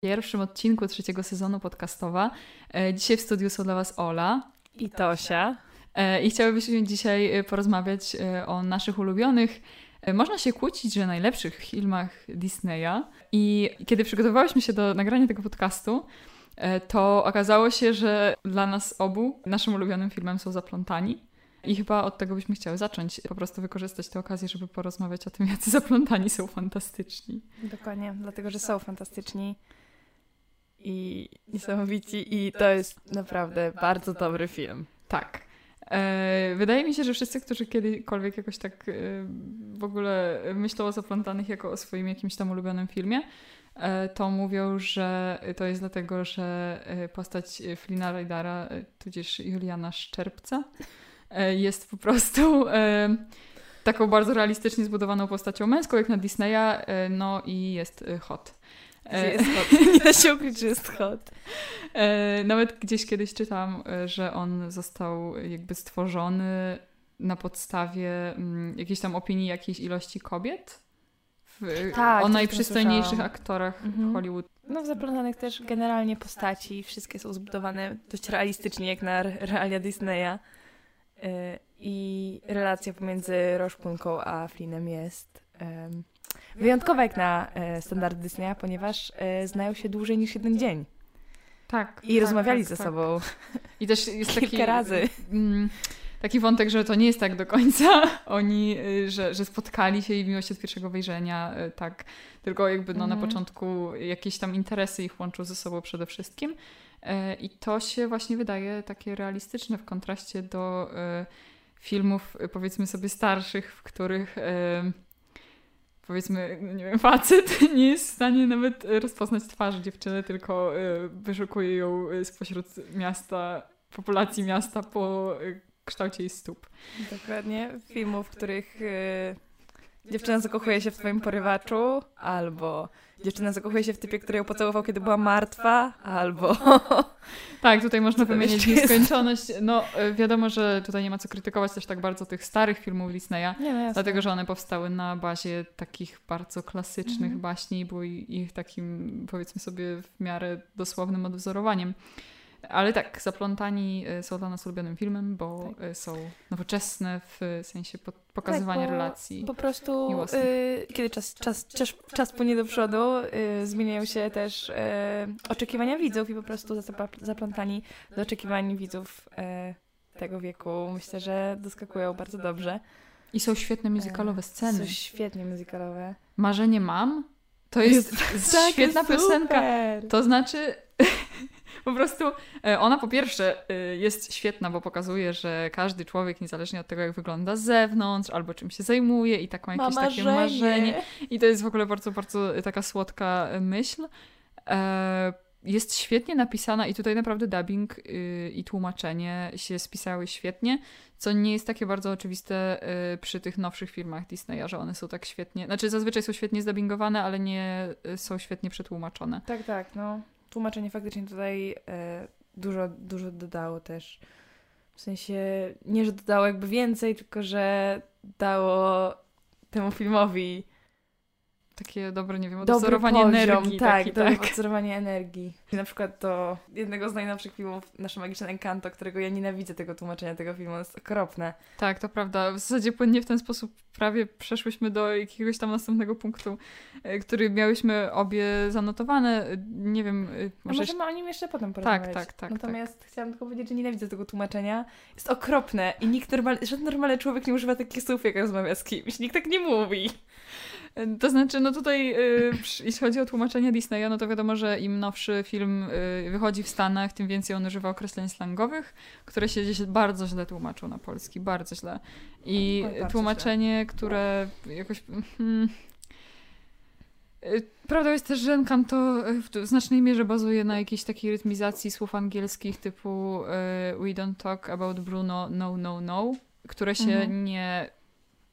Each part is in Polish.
pierwszym odcinku trzeciego sezonu podcastowa. E, dzisiaj w studiu są dla Was Ola i Tosia. E, I chciałybyśmy dzisiaj e, porozmawiać o naszych ulubionych, można się kłócić, że najlepszych filmach Disneya. I kiedy przygotowywałyśmy się do nagrania tego podcastu, to okazało się, że dla nas obu naszym ulubionym filmem są Zaplątani. I chyba od tego byśmy chciały zacząć, po prostu wykorzystać tę okazję, żeby porozmawiać o tym, jacy zaplątani są fantastyczni. Dokładnie, dlatego że są fantastyczni i niesamowici i to jest naprawdę bardzo dobry film. Tak. E, wydaje mi się, że wszyscy, którzy kiedykolwiek jakoś tak e, w ogóle myślą o Zaplątanych jako o swoim jakimś tam ulubionym filmie, e, to mówią, że to jest dlatego, że postać Flina Rajdara, tudzież Juliana Szczerbca, jest po prostu taką bardzo realistycznie zbudowaną postacią męską, jak na Disneya, no i jest hot. E. Nie da się ukryć, że jest hot. E, nawet gdzieś kiedyś czytam, e, że on został jakby stworzony na podstawie mm, jakiejś tam opinii jakiejś ilości kobiet. W, tak, o najprzystojniejszych aktorach mhm. Hollywood. No w Zaplątanych też generalnie postaci, wszystkie są zbudowane dość realistycznie, jak na realia Disneya. I relacja pomiędzy Roszpunką a Flynnem jest um, wyjątkowa jak na e, standard Disneya, ponieważ e, znają się dłużej niż jeden dzień. Tak. I tak, rozmawiali tak, ze tak. sobą. I też jest taki, kilka razy. Mm, taki wątek, że to nie jest tak do końca oni, y, że, że spotkali się i miłość od pierwszego wejrzenia, y, tak. Tylko jakby no, mhm. na początku jakieś tam interesy ich łączą ze sobą przede wszystkim. E, I to się właśnie wydaje takie realistyczne w kontraście do e, filmów, powiedzmy sobie, starszych, w których powiedzmy, nie wiem, facet nie jest w stanie nawet rozpoznać twarzy dziewczyny, tylko y, wyszukuje ją y, spośród miasta, populacji miasta po y, kształcie jej stóp. Dokładnie. Filmów, w których dziewczyna zakochuje się w twoim porywaczu, albo dziewczyna zakochuje się w typie, który ją pocałował, kiedy była martwa, albo... Tak, tutaj można wymienić nieskończoność. No e, wiadomo, że tutaj nie ma co krytykować też tak bardzo tych starych filmów Disneya, no dlatego, że one powstały na bazie takich bardzo klasycznych mm. baśni były ich takim, powiedzmy sobie, w miarę dosłownym odwzorowaniem. Ale tak, Zaplątani e, są dla nas ulubionym filmem, bo tak. E, są nowoczesne w sensie pokazywania tak, relacji. Po prostu y, kiedy czas, czas, czas, czas płynie do przodu, y, zmieniają się też y, oczekiwania widzów i po prostu Zaplątani do oczekiwań widzów tego wieku myślę, że doskakują bardzo dobrze. I są świetne muzykalowe sceny. Są świetnie muzykalowe. Marzenie mam? To jest, jest tak, świetna jest piosenka. To znaczy, po prostu e, ona po pierwsze e, jest świetna, bo pokazuje, że każdy człowiek, niezależnie od tego, jak wygląda z zewnątrz, albo czym się zajmuje i tak ma jakieś ma takie marzenie. I to jest w ogóle bardzo, bardzo taka słodka myśl. E, jest świetnie napisana i tutaj naprawdę dubbing y, i tłumaczenie się spisały świetnie, co nie jest takie bardzo oczywiste przy tych nowszych filmach Disneya, że one są tak świetnie, znaczy zazwyczaj są świetnie zdubbingowane, ale nie są świetnie przetłumaczone. Tak, tak, no tłumaczenie faktycznie tutaj e, dużo, dużo dodało też. W sensie nie, że dodało jakby więcej, tylko że dało temu filmowi takie dobre, nie wiem, odzorowanie energii. Tak, taki, tak. odzorowanie energii. Na przykład do jednego z najnowszych filmów, Nasze Magiczne Encanto, którego ja nienawidzę tego tłumaczenia tego filmu, jest okropne. Tak, to prawda. W zasadzie płynnie w ten sposób prawie przeszłyśmy do jakiegoś tam następnego punktu, e, który miałyśmy obie zanotowane. Nie wiem, e, może... Możemy o nim jeszcze potem porozmawiać. Tak, tak, tak. Natomiast tak. chciałam tylko powiedzieć, że nienawidzę tego tłumaczenia. Jest okropne i nikt normalny, żaden normalny człowiek nie używa takich słów, jak rozmawia z kimś. Nikt tak nie mówi. To znaczy, no tutaj, y, jeśli chodzi o tłumaczenie Disneya, no to wiadomo, że im nowszy film y, wychodzi w Stanach, tym więcej on używa określeń slangowych, które się bardzo źle tłumaczą na polski, bardzo źle. I Oj, tłumaczenie, źle. które jakoś... Hmm, y, Prawda jest też, że Encanto w znacznej mierze bazuje na jakiejś takiej rytmizacji słów angielskich typu We don't talk about Bruno, no, no, no, które się mhm. nie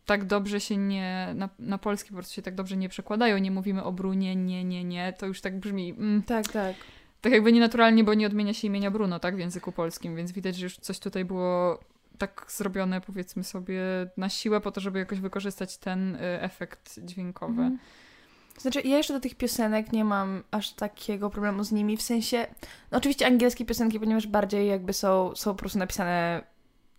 tak dobrze się nie, na, na polski po prostu się tak dobrze nie przekładają. Nie mówimy o Brunie, nie, nie, nie. To już tak brzmi. Mm, tak, tak. Tak jakby nienaturalnie, bo nie odmienia się imienia Bruno, tak, w języku polskim, więc widać, że już coś tutaj było tak zrobione, powiedzmy sobie, na siłę po to, żeby jakoś wykorzystać ten y, efekt dźwiękowy. Mhm. Znaczy, ja jeszcze do tych piosenek nie mam aż takiego problemu z nimi, w sensie, no oczywiście angielskie piosenki, ponieważ bardziej jakby są, są po prostu napisane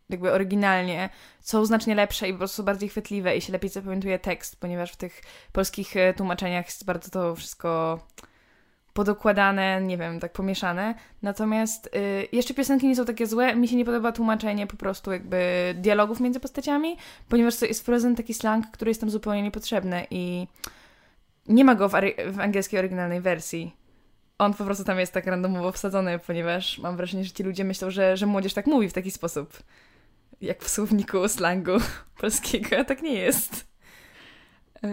jakby oryginalnie, są znacznie lepsze i po prostu bardziej chwytliwe i się lepiej zapamiętuje tekst, ponieważ w tych polskich e, tłumaczeniach jest bardzo to wszystko podokładane, nie wiem, tak pomieszane. Natomiast y, jeszcze piosenki nie są takie złe. Mi się nie podoba tłumaczenie po prostu jakby dialogów między postaciami, ponieważ jest wprowadzony taki slang, który jest tam zupełnie niepotrzebny i nie ma go w, w angielskiej oryginalnej wersji. On po prostu tam jest tak randomowo wsadzony, ponieważ mam wrażenie, że ci ludzie myślą, że, że młodzież tak mówi w taki sposób. Jak w słowniku slangu polskiego, a tak nie jest. E,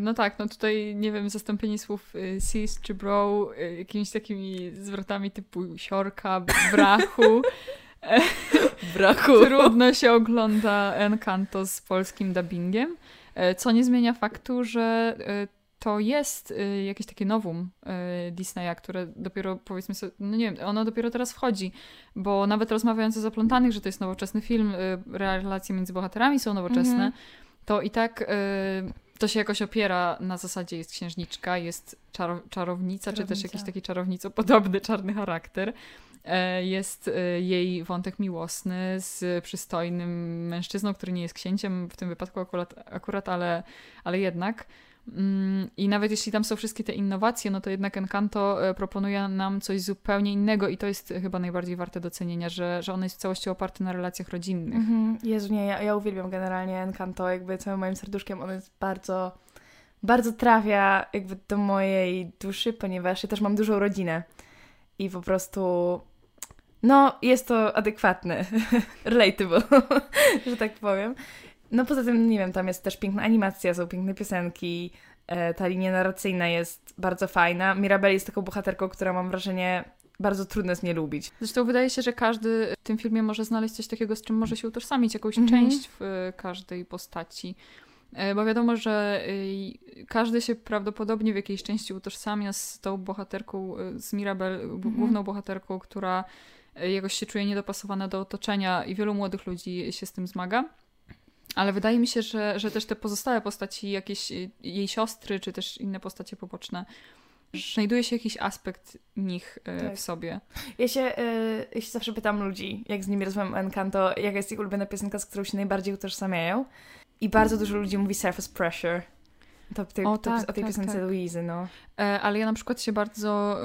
no tak, no tutaj nie wiem, zastąpienie słów e, sis czy bro e, jakimiś takimi zwrotami typu siorka, brachu. brachu. Trudno się ogląda Encanto z polskim dubbingiem, co nie zmienia faktu, że to jest jakieś takie nowum Disneya, które dopiero powiedzmy sobie, no nie wiem, ono dopiero teraz wchodzi, bo nawet rozmawiając o Zaplątanych, że to jest nowoczesny film, relacje między bohaterami są nowoczesne, mm -hmm. to i tak to się jakoś opiera na zasadzie jest księżniczka, jest czaro czarownica, czarownica, czy też jakiś taki czarownicopodobny czarny charakter. E, jest jej wątek miłosny z przystojnym mężczyzną, który nie jest księciem w tym wypadku akurat, akurat ale, ale jednak. Mm, I nawet jeśli tam są wszystkie te innowacje, no to jednak Encanto e, proponuje nam coś zupełnie innego i to jest chyba najbardziej warte docenienia, że, że ono jest w całości oparte na relacjach rodzinnych. Mhm. Jezu, nie, ja, ja uwielbiam generalnie Encanto, jakby całym moim serduszkiem ono jest bardzo, bardzo trafia jakby do mojej duszy, ponieważ ja też mam dużą rodzinę i po prostu no, jest to adekwatne, relatable, że tak powiem. No poza tym, nie wiem, tam jest też piękna animacja, są piękne piosenki, e, ta linia narracyjna jest bardzo fajna. Mirabel jest taką bohaterką, która mam wrażenie bardzo trudno jest mnie lubić. Zresztą wydaje się, że każdy w tym filmie może znaleźć coś takiego, z czym może się utożsamić, jakąś mm -hmm. część w e, każdej postaci. E, bo wiadomo, że każdy się prawdopodobnie w jakiejś części utożsamia z tą bohaterką, z Mirabel, mm -hmm. główną bohaterką, która jakoś się czuje niedopasowana do otoczenia i wielu młodych ludzi się z tym zmaga. Ale wydaje mi się, że, że też te pozostałe postaci, jakieś jej siostry, czy też inne postacie poboczne, znajduje się jakiś aspekt nich y, tak. w sobie. Ja się, y, ja się zawsze pytam ludzi, jak z nimi rozmawiam o Encanto, jaka jest ich ulubiona piosenka, z którą się najbardziej utożsamiają. I bardzo dużo ludzi mówi Surface Pressure. To, o, tak, to, o tej tak, piosence tak. Louise, no. E, ale ja na przykład się bardzo...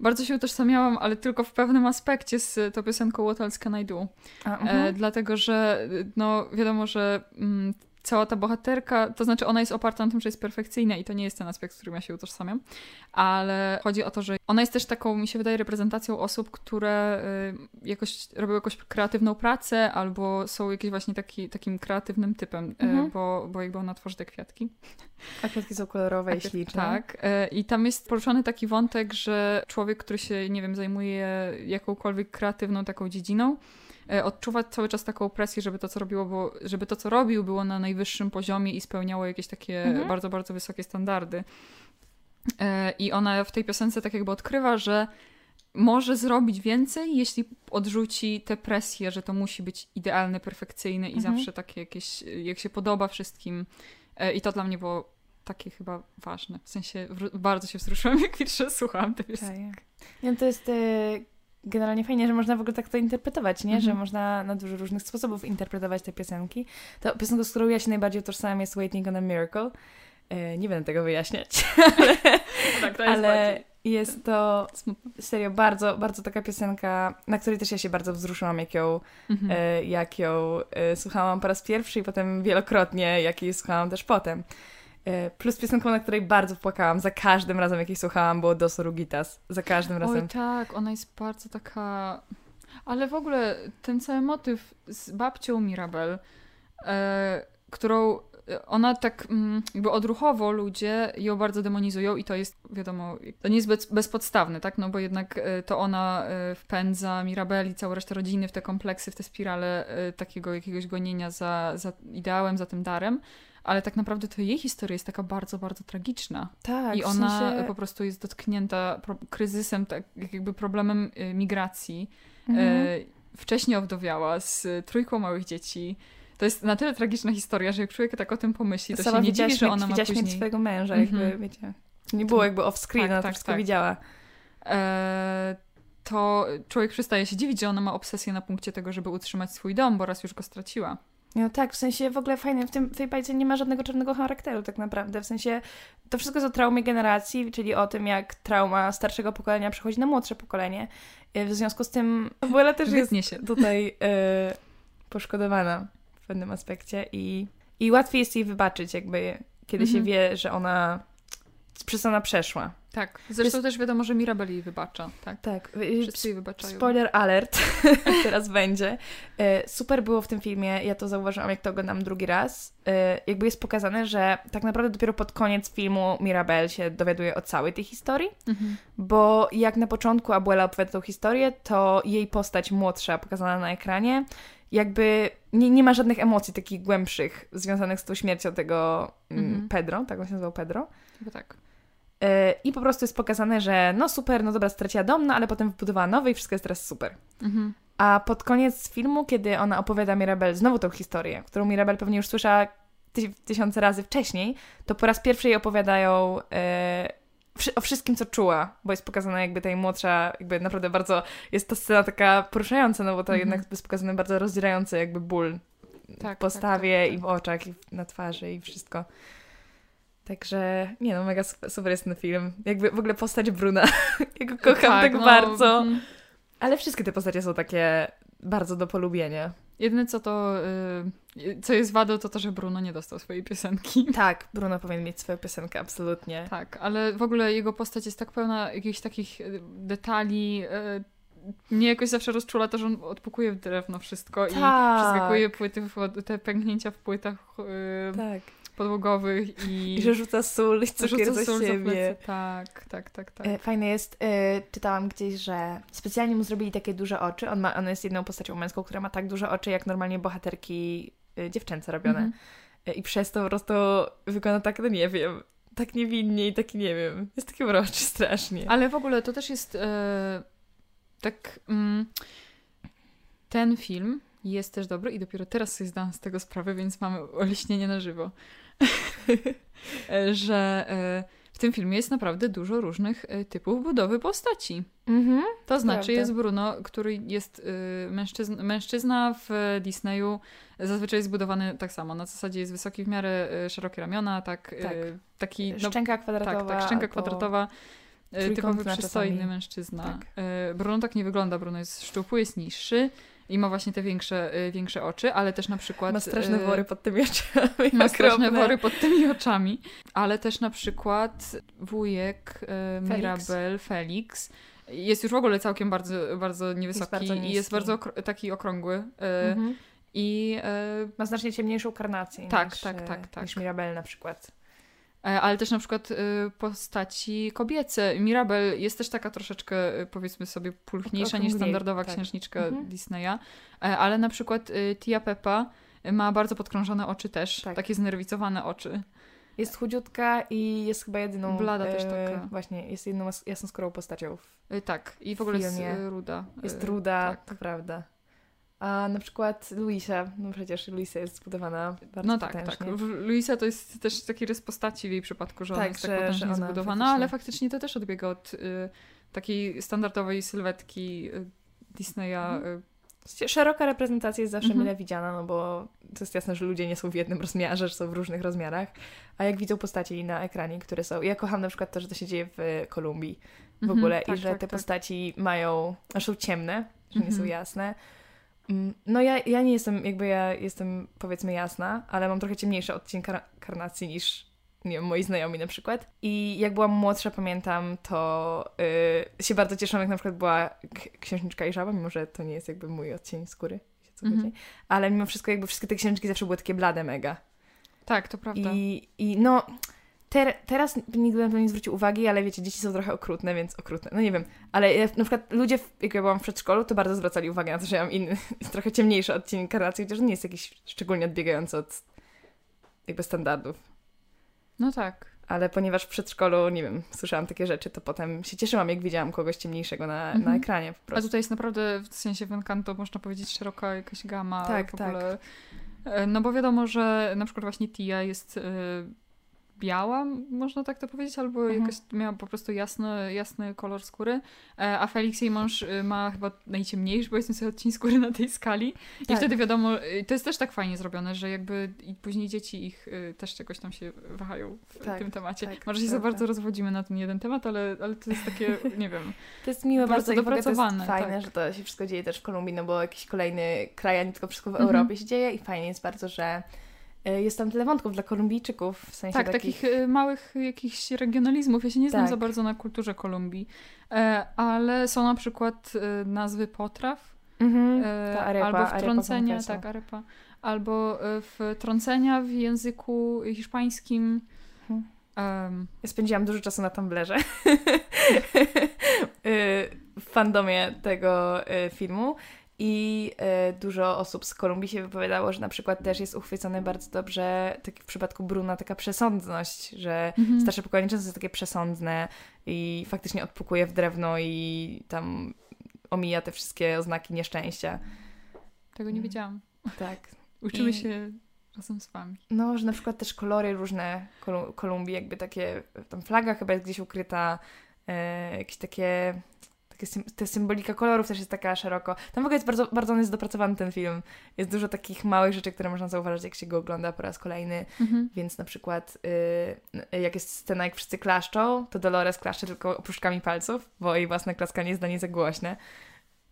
Bardzo się utożsamiałam, ale tylko w pewnym aspekcie z tą piosenką What Else Can I Do. A, uh -huh. e, mhm. dlatego, że no wiadomo, że mm, cała ta bohaterka, to znaczy ona jest oparta na tym, że jest perfekcyjna i to nie jest ten aspekt, z którym ja się utożsamiam, ale chodzi o to, że ona jest też taką, mi się wydaje, reprezentacją osób, które y, jakoś robią jakąś kreatywną pracę albo są jakieś właśnie taki, takim kreatywnym typem, y, mhm. bo, bo jakby ona tworzy te kwiatki. A kwiatki są kolorowe i śliczne. Tak. Y, I tam jest poruszony taki wątek, że człowiek, który się, nie wiem, zajmuje jakąkolwiek kreatywną taką dziedziną, odczuwać cały czas taką presję, żeby to, co robiło, było, żeby to, co robił, było na najwyższym poziomie i spełniało jakieś takie mhm. bardzo, bardzo wysokie standardy. E, I ona w tej piosence tak jakby odkrywa, że może zrobić więcej, jeśli odrzuci tę presję, że to musi być idealne, perfekcyjne i mhm. zawsze takie jakieś, jak się podoba wszystkim. E, I to dla mnie było takie chyba ważne. W sensie bardzo się wzruszyłam, jak pierwsze słuchałam tej piosenki. Ja, to jest generalnie fajnie, że można w ogóle tak to interpretować, nie? Że mhm. można na dużo różnych sposobów interpretować te piosenki. To piosenka, z którą ja się najbardziej utożsamiam jest Waiting on a Miracle. E, nie będę tego wyjaśniać, ale, tak, to jest, ale jest to serio bardzo, bardzo taka piosenka, na której też ja się bardzo wzruszyłam, jak ją, mhm. e, jak ją e, słuchałam po raz pierwszy i potem wielokrotnie, jak jej słuchałam też potem. E, plus piosenką, na której bardzo płakałam. Za każdym razem, jak jej słuchałam, było Dos Rugitas. Za każdym razem. Oj tak, ona jest bardzo taka... Ale w ogóle ten cały motyw z babcią Mirabel, e, którą e, ona tak mm, jakby odruchowo ludzie ją bardzo demonizują i to jest, wiadomo, to nie jest bez, bezpodstawne, tak? No bo jednak e, to ona wpędza Mirabel i całą resztę rodziny w te kompleksy, w te spirale takiego jakiegoś gonienia za, za ideałem, za tym darem ale tak naprawdę to jej historia jest taka bardzo, bardzo tragiczna. Tak. I ona w sensie... po prostu jest dotknięta kryzysem, tak jakby problemem y, migracji. Mhm. E, wcześniej owdowiała z trójką małych dzieci, To jest na tyle tragiczna historia, że jak człowiek tak o tym pomyśli, to Sama się nie dziwi, że ona ma później... śmierć swojego męża, Mhm. jakby, wiecie. Nie było jakby off-screen, Tak, ona tak, wszystko tak. widziała. e, to człowiek przestaje się dziwić, że ona ma obsesję na punkcie tego, żeby utrzymać swój dom, bo raz już go straciła. No tak, w sensie w ogóle fajne, w, tym, w tej bajce nie ma żadnego czarnego charakteru tak naprawdę, w sensie to wszystko jest o traumie generacji, czyli o tym, jak trauma starszego pokolenia przechodzi na młodsze pokolenie. E, W związku z tym Abuela też jest Wytnie się. tutaj e, poszkodowana w pewnym aspekcie i, i łatwiej jest jej wybaczyć, jakby kiedy się Mhm. wie, że ona przez co ona przeszła. Tak. Zresztą też wiadomo, że Mirabel jej wybacza. Tak. Tak, Wszyscy jej wybaczają. Spoiler alert, teraz będzie. E, Super było w tym filmie, ja to zauważyłam, jak to oglądam drugi raz. E, Jakby jest pokazane, że tak naprawdę dopiero pod koniec filmu Mirabel się dowiaduje o całej tej historii, Mhm. bo jak na początku Abuela opowiada tą historię, to jej postać młodsza pokazana na ekranie, jakby nie, nie ma żadnych emocji takich głębszych związanych z tą śmiercią tego mm, Mhm. Pedro, tak on się nazywał Pedro. Chyba tak. E, I po prostu jest pokazane, że no super, no dobra, straciła dom, no ale potem wybudowała nowy i wszystko jest teraz super. Mhm. A pod koniec filmu, kiedy ona opowiada Mirabel znowu tą historię, którą Mirabel pewnie już słyszała ty tysiące razy wcześniej, to po raz pierwszy jej opowiadają wszy- o wszystkim, co czuła, bo jest pokazana jakby tej młodsza, jakby naprawdę bardzo, jest to scena taka poruszająca, no bo to Mhm. jednak jest pokazany bardzo rozdzierający jakby ból Tak, w postawie tak, tak, i w oczach, i na twarzy i wszystko. Także, nie no, mega super, super jest ten film. Jakby w ogóle postać Bruna, ja go kocham tak, no, bardzo. mhm. Ale wszystkie te postacie są takie bardzo do polubienia. Jedyne co to, y, co jest wadą, to to, że Bruno nie dostał swojej piosenki. Tak, Bruno powinien mieć swoją piosenkę, absolutnie. Tak, ale w ogóle jego postać jest tak pełna jakichś takich y, detali. y, Mnie jakoś zawsze rozczula to, że on odpukuje w drewno wszystko i Tak. przeskakuje płyty, w- te pęknięcia w płytach y, Tak. Podłogowych i, I że rzuca sól i cukier rzuca za sól za siebie. plecy. Tak, tak, tak, tak. E, Fajne jest, e, czytałam gdzieś, że specjalnie mu zrobili takie duże oczy. On, ma, on jest jedną postacią męską, która ma tak duże oczy, jak normalnie bohaterki e, dziewczęce robione. Mhm. I przez to po prostu wygląda tak, no nie wiem, tak niewinnie i tak nie wiem. Jest taki uroczy strasznie. Ale w ogóle to też jest tak. Mm, ten film jest też dobry i dopiero teraz sobie zdałam z tego sprawę, więc mamy oleśnienie na żywo. E, że e, w tym filmie jest naprawdę dużo różnych e, typów budowy postaci. Mhm. To znaczy Prawda. jest Bruno, który jest y, mężczyzna, mężczyzna w Disneyu, zazwyczaj jest zbudowany tak samo. Na zasadzie jest wysoki w miarę, szerokie ramiona, tak, Tak. taki no, Szczęka kwadratowa. tak, tak, szczęka albo- kwadratowa. Typowy przystojny czasami. mężczyzna. Tak. Bruno tak nie wygląda. Bruno jest szczupły, jest niższy i ma właśnie te większe, y, większe oczy, ale też na przykład... Ma straszne y, wory pod tymi oczami. ma straszne wory pod tymi oczami, ale też na przykład wujek e, Mirabel, Felix, jest już w ogóle całkiem bardzo, bardzo niewysoki bardzo i jest bardzo okr- taki okrągły. Mhm. I, e, Ma znacznie ciemniejszą karnację Tak, niż, tak, tak, tak. niż Mirabel na przykład. E, ale też na przykład e, postaci kobiece. Mirabel jest też taka troszeczkę, e, powiedzmy sobie, pulchniejsza niż standardowa tak. księżniczka Mhm. Disneya, e, ale na przykład e, Tia Peppa ma bardzo podkrążone oczy też, Tak. takie znerwicowane oczy. Jest chudziutka i jest chyba jedyną... Blada też e, taka. Właśnie, jest jedną jasnoskórą postacią. w- Tak, i w ogóle jest filmie. e, ruda. Jest ruda, tak. to prawda. A na przykład Luisa, no przecież Luisa jest zbudowana bardzo No tak, potężnie. tak. Luisa to jest też taki rys postaci w jej przypadku, że ona Tak, jest tak że- potężnie że ona zbudowana, faktycznie- ale faktycznie to też odbiega od y, takiej standardowej sylwetki y, Disneya. Mhm. Y, Szeroka reprezentacja jest zawsze Mhm. mile widziana, no bo to jest jasne, że ludzie nie są w jednym rozmiarze, że są w różnych rozmiarach. A jak widzą postaci na ekranie, które są... Ja kocham na przykład to, że to się dzieje w Kolumbii w mhm, ogóle tak, i że tak, te tak. postaci mają... a są ciemne, że nie są Mhm. jasne. Mm, No ja, ja nie jestem, jakby ja jestem powiedzmy jasna, ale mam trochę ciemniejszy odcień kar- karnacji niż nie wiem, moi znajomi na przykład. I jak byłam młodsza, pamiętam, to y, się bardzo cieszyłam, jak na przykład była księżniczka i żaba, mimo że to nie jest jakby mój odcień skóry, wiecie co Mhm. chodzi. Ale mimo wszystko jakby wszystkie te księżniczki zawsze były takie blade mega. Tak, to prawda. I, i no, ter, teraz nigdy bym na to nie zwrócił uwagi, ale wiecie, dzieci są trochę okrutne, więc okrutne. No nie wiem, ale ja, na przykład ludzie, jak ja byłam w przedszkolu, to bardzo zwracali uwagę na to, że ja mam inny, trochę ciemniejszy odcień karnacji, chociaż nie jest jakiś szczególnie odbiegający od jakby standardów. No tak. Ale ponieważ w przedszkolu, nie wiem, słyszałam takie rzeczy, to potem się cieszyłam, jak widziałam kogoś ciemniejszego na, Mhm. na ekranie po A prostu. tutaj jest naprawdę, w sensie w Encanto można powiedzieć szeroka jakaś gama Tak, w tak. ogóle E, No bo wiadomo, że na przykład właśnie Tia jest e, biała, można tak to powiedzieć, albo Mhm. jakoś miała po prostu jasny, jasny kolor skóry, e, a Felix, jej mąż, e, ma chyba najciemniejszy, bo jestem sobie odcień skóry na tej skali. I Tak. wtedy wiadomo, e, to jest też tak fajnie zrobione, że jakby i później dzieci ich e, też czegoś tam się wahają w Tak, tym temacie. tak, Może się za prawda. bardzo rozwodzimy na ten jeden temat, ale, ale to jest takie, nie wiem. To jest miłe Bardzo i ogóle to dopracowane, jest fajne, tak. że to się wszystko dzieje też w Kolumbii, no bo jakiś kolejny kraj, a nie tylko wszystko w Mhm. Europie się dzieje i fajnie jest bardzo, że y, jest tam tyle wątków dla Kolumbijczyków, w sensie Tak, takich... takich e, małych jakichś regionalizmów. Ja się nie znam Tak. za bardzo na kulturze Kolumbii, e, ale są na przykład e, nazwy potraw, Mhm, e, arepa, albo arepa wtrącenia, queso. tak, arepa, albo e, wtrącenia w języku hiszpańskim. Mhm. em, Ja spędziłam dużo czasu na Tumblerze w fandomie tego filmu i y, dużo osób z Kolumbii się wypowiadało, że na przykład też jest uchwycone bardzo dobrze, tak w przypadku Bruna, taka przesądność, że mhm. starsze pokolenie często jest takie przesądne i faktycznie odpukuje w drewno i tam omija te wszystkie oznaki nieszczęścia. Tego nie wiedziałam. Tak. Uczymy I- się razem z wami. No, że na przykład też kolory różne Kolu- Kolumbii, jakby takie, tam flaga chyba jest gdzieś ukryta, e, jakieś takie, takie sym, te symbolika kolorów też jest taka szeroko. Tam w ogóle jest bardzo, bardzo on jest dopracowany ten film. Jest dużo takich małych rzeczy, które można zauważyć, jak się go ogląda po raz kolejny. Mhm. Więc na przykład y, jak jest scena, jak wszyscy klaszczą, to Dolores klaszcze tylko opróżkami palców, bo jej własne klaskanie jest dla niej za głośne.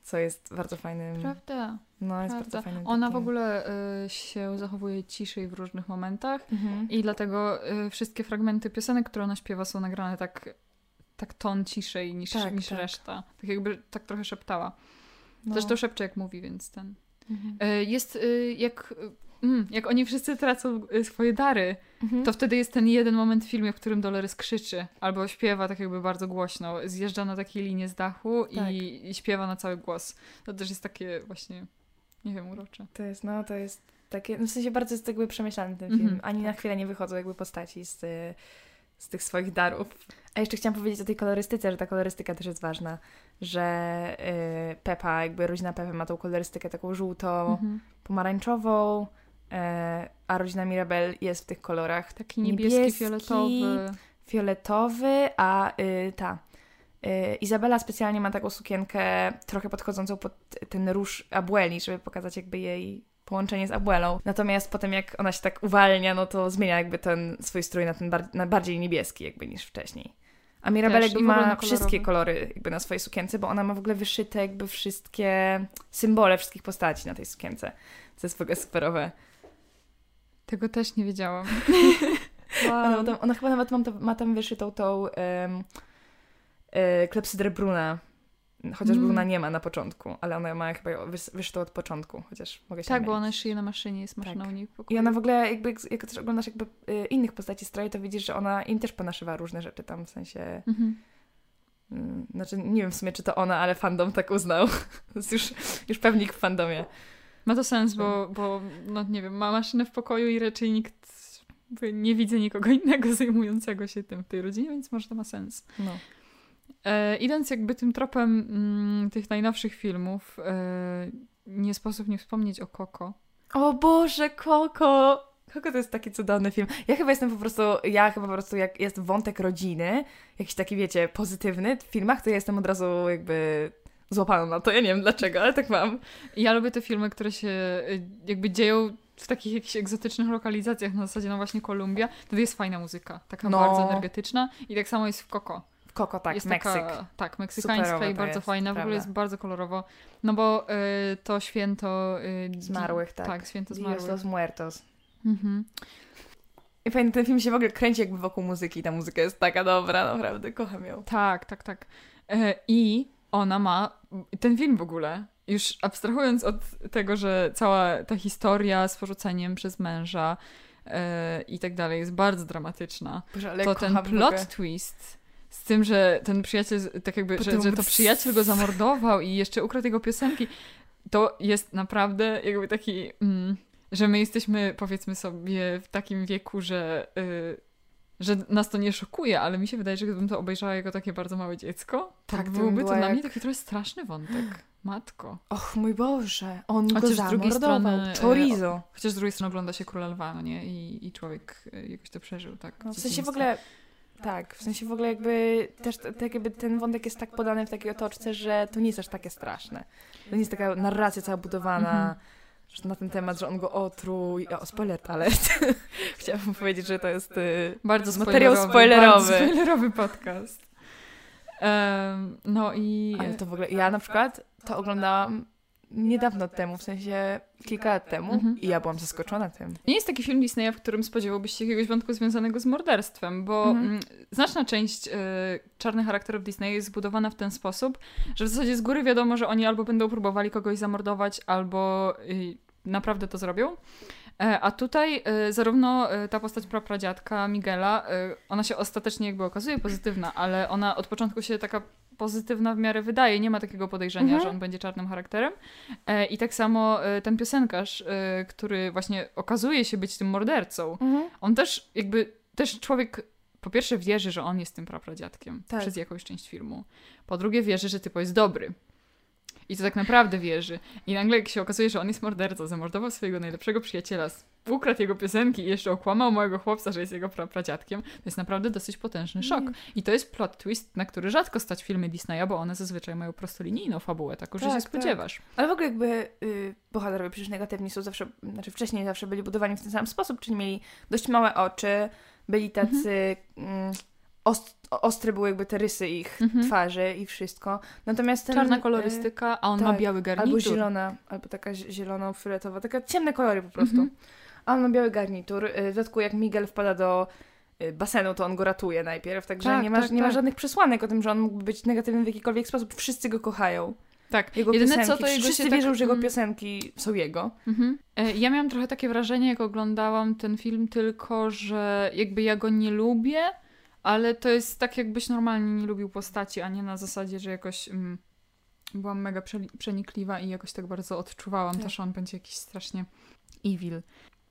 Co jest bardzo fajnym. Prawda, No, jest prawda. bardzo fajnym. Ona w takim- ogóle e, się zachowuje ciszej w różnych momentach. Mhm. I dlatego y, wszystkie fragmenty piosenek, które ona śpiewa, są nagrane tak, tak ton ciszej niż, Tak, niż tak. reszta. Tak jakby tak trochę szeptała. No. Zresztą szepcze jak mówi, więc ten. Mhm. Y, jest y, jak. Mm, jak oni wszyscy tracą y, swoje dary, Mhm. to wtedy jest ten jeden moment w filmie, w którym Dolores krzyczy albo śpiewa tak jakby bardzo głośno. Zjeżdża na takiej linie z dachu Tak. i, i śpiewa na cały głos. To też jest takie właśnie, nie wiem, urocze. To jest, no, to jest takie, no w sensie bardzo jest jakby przemyślany ten Mhm, film. Ani na chwilę nie wychodzą jakby postaci z, z tych swoich darów. A jeszcze chciałam powiedzieć o tej kolorystyce, że ta kolorystyka też jest ważna, że y, Pepa, jakby rodzina Pepy ma tą kolorystykę taką żółto-pomarańczową, Mhm. e, a rodzina Mirabel jest w tych kolorach Taki niebieski, Niebieski, fioletowy. fioletowy, a y, ta y, Izabela specjalnie ma taką sukienkę trochę podchodzącą pod ten róż Abueli, żeby pokazać jakby jej połączenie z Abuelą. Natomiast potem jak ona się tak uwalnia, no to zmienia jakby ten swój strój na ten bar- na bardziej niebieski jakby niż wcześniej. A Mirabel Też, jakby ma wszystkie kolory jakby na swojej sukience, bo ona ma w ogóle wyszyte jakby wszystkie symbole wszystkich postaci na tej sukience. Co jest w ogóle superowe. Tego też nie wiedziałam. Ona, ma tam, ona chyba nawet ma, ma tam wyszytą tą um, e, klepsydrę Bruna. Chociaż Mm. Bruna nie ma na początku, ale ona ma chyba wyszytą od początku, chociaż mogę się Tak, bo ona szyje na maszynie, jest maszyna Tak. u niej w pokoju. I ona w ogóle, jakby, jak też oglądasz jakby y, innych postaci stroju, to widzisz, że ona im też ponaszywa różne rzeczy tam, w sensie... Mhm. Mm, znaczy, nie wiem w sumie, czy to ona, ale fandom tak uznał. to jest już, już pewnik w fandomie. Ma to sens, bo, bo no nie wiem, ma maszynę w pokoju i raczej nikt nie widzę nikogo innego zajmującego się tym w tej rodzinie, więc może to ma sens. No. E, idąc jakby tym tropem mm, tych najnowszych filmów, e, nie sposób nie wspomnieć o Coco. O Boże, Koko! Koko to jest taki cudowny film. Ja chyba jestem po prostu, ja chyba po prostu jak jest wątek rodziny, jakiś taki, wiecie, pozytywny w filmach, to ja jestem od razu jakby złapana na to. Ja nie wiem dlaczego, ale tak mam. Ja lubię te filmy, które się y, jakby dzieją w takich jakichś egzotycznych lokalizacjach, na zasadzie no właśnie Kolumbia. Wtedy jest fajna muzyka, taka No. bardzo energetyczna i tak samo jest w Coco. Koko, tak, jest Meksyk. Taka, tak, meksykańska Superowe i bardzo jest, fajna. W ogóle prawda. jest bardzo kolorowo. No bo y, to święto... Y, Zmarłych, tak. Tak, święto Dios zmarłych. los muertos. Mhm. I fajny, ten film się w ogóle kręci jakby wokół muzyki. Ta muzyka jest taka dobra, naprawdę, kocham ją. Tak, tak, tak. E, I ona ma ten film w ogóle. Już abstrahując od tego, że cała ta historia z porzuceniem przez męża e, i tak dalej jest bardzo dramatyczna, Boże, to ten plot twist z tym, że ten przyjaciel, tak jakby, że, że to przyjaciel go zamordował i jeszcze ukradł jego piosenki, to jest naprawdę jakby taki, mm, że my jesteśmy powiedzmy sobie w takim wieku, że, y, że nas to nie szokuje, ale mi się wydaje, że gdybym to obejrzała jako takie bardzo małe dziecko, Tak, tak to byłby to była dla mnie jak- taki trochę straszny wątek. Matko. Och mój Boże, on Chociaż go zamordował. strony, e, Chorizo. Chociaż z drugiej strony ogląda się Króla Lwa, no nie? I, i człowiek y, jakoś to przeżył, tak? No, w sensie w ogóle... Tak, w sensie w ogóle jakby też tak jakby ten wątek jest tak podany w takiej otoczce, że to nie jest aż takie straszne. To nie jest taka narracja cała budowana Mhm. na ten temat, że on go otruł. O, spoiler alert. Chciałabym powiedzieć, że to jest y, Bardzo materiał spoilerowy, spoilerowy. Bardzo spoilerowy podcast. Em, no i... Ale to w ogóle, ja na przykład to oglądałam niedawno temu, w sensie kilka lat temu Mhm. i ja byłam zaskoczona tym. Nie jest taki film Disneya, w którym spodziewałbyś się jakiegoś wątku związanego z morderstwem, bo Mhm. mm, znaczna część y, czarnych charakterów Disneya jest zbudowana w ten sposób, że w zasadzie z góry wiadomo, że oni albo będą próbowali kogoś zamordować, albo y, naprawdę to zrobią. E, A tutaj y, zarówno y, ta postać prapradziadka Miguela, y, ona się ostatecznie jakby okazuje pozytywna, ale ona od początku się taka pozytywna w miarę wydaje, nie ma takiego podejrzenia, Mhm. że on będzie czarnym charakterem. E, I tak samo e, ten piosenkarz, e, który właśnie okazuje się być tym mordercą, on też jakby, też człowiek po pierwsze wierzy, że on jest tym prapradziadkiem Tak. przez jakąś część filmu. Po drugie wierzy, że typo jest dobry. I to tak naprawdę wierzy. I nagle jak się okazuje, że on jest mordercą, zamordował swojego najlepszego przyjaciela, ukradł jego piosenki i jeszcze okłamał małego chłopca, że jest jego prapradziadkiem, to jest naprawdę dosyć potężny szok. Mm. I to jest plot twist, na który rzadko stać filmy Disneya, bo one zazwyczaj mają prostolinijną fabułę, taką, że Tak, się tak. spodziewasz. Ale w ogóle jakby y, bohaterowie przecież negatywni są zawsze, znaczy wcześniej zawsze byli budowani w ten sam sposób, czyli mieli dość małe oczy, byli tacy mm, ost, ostre były jakby te rysy ich Mhm. twarzy i wszystko. Natomiast ten, Czarna y, kolorystyka, a on ma tak, biały garnitur. Albo zielona, albo taka zi- zielono-fioletowa, taka ciemne kolory po prostu. Mhm. A on ma biały garnitur. y, W dodatku jak Miguel wpada do y, basenu, to on go ratuje najpierw, także Tak, nie, ma, tak, nie ma tak. żadnych przesłanek o tym, że on mógłby być negatywny w jakikolwiek sposób. Wszyscy go kochają. Tak, Jego jedyne piosenki, co to jego wszyscy się wierzą, tak, że jego mm, piosenki są jego. Mhm. E, Ja miałam trochę takie wrażenie, jak oglądałam ten film, tylko że jakby ja go nie lubię, ale to jest tak, jakbyś normalnie nie lubił postaci, a nie na zasadzie, że jakoś mm, byłam mega przenikliwa i jakoś tak bardzo odczuwałam Tak. to, że on będzie jakiś strasznie evil.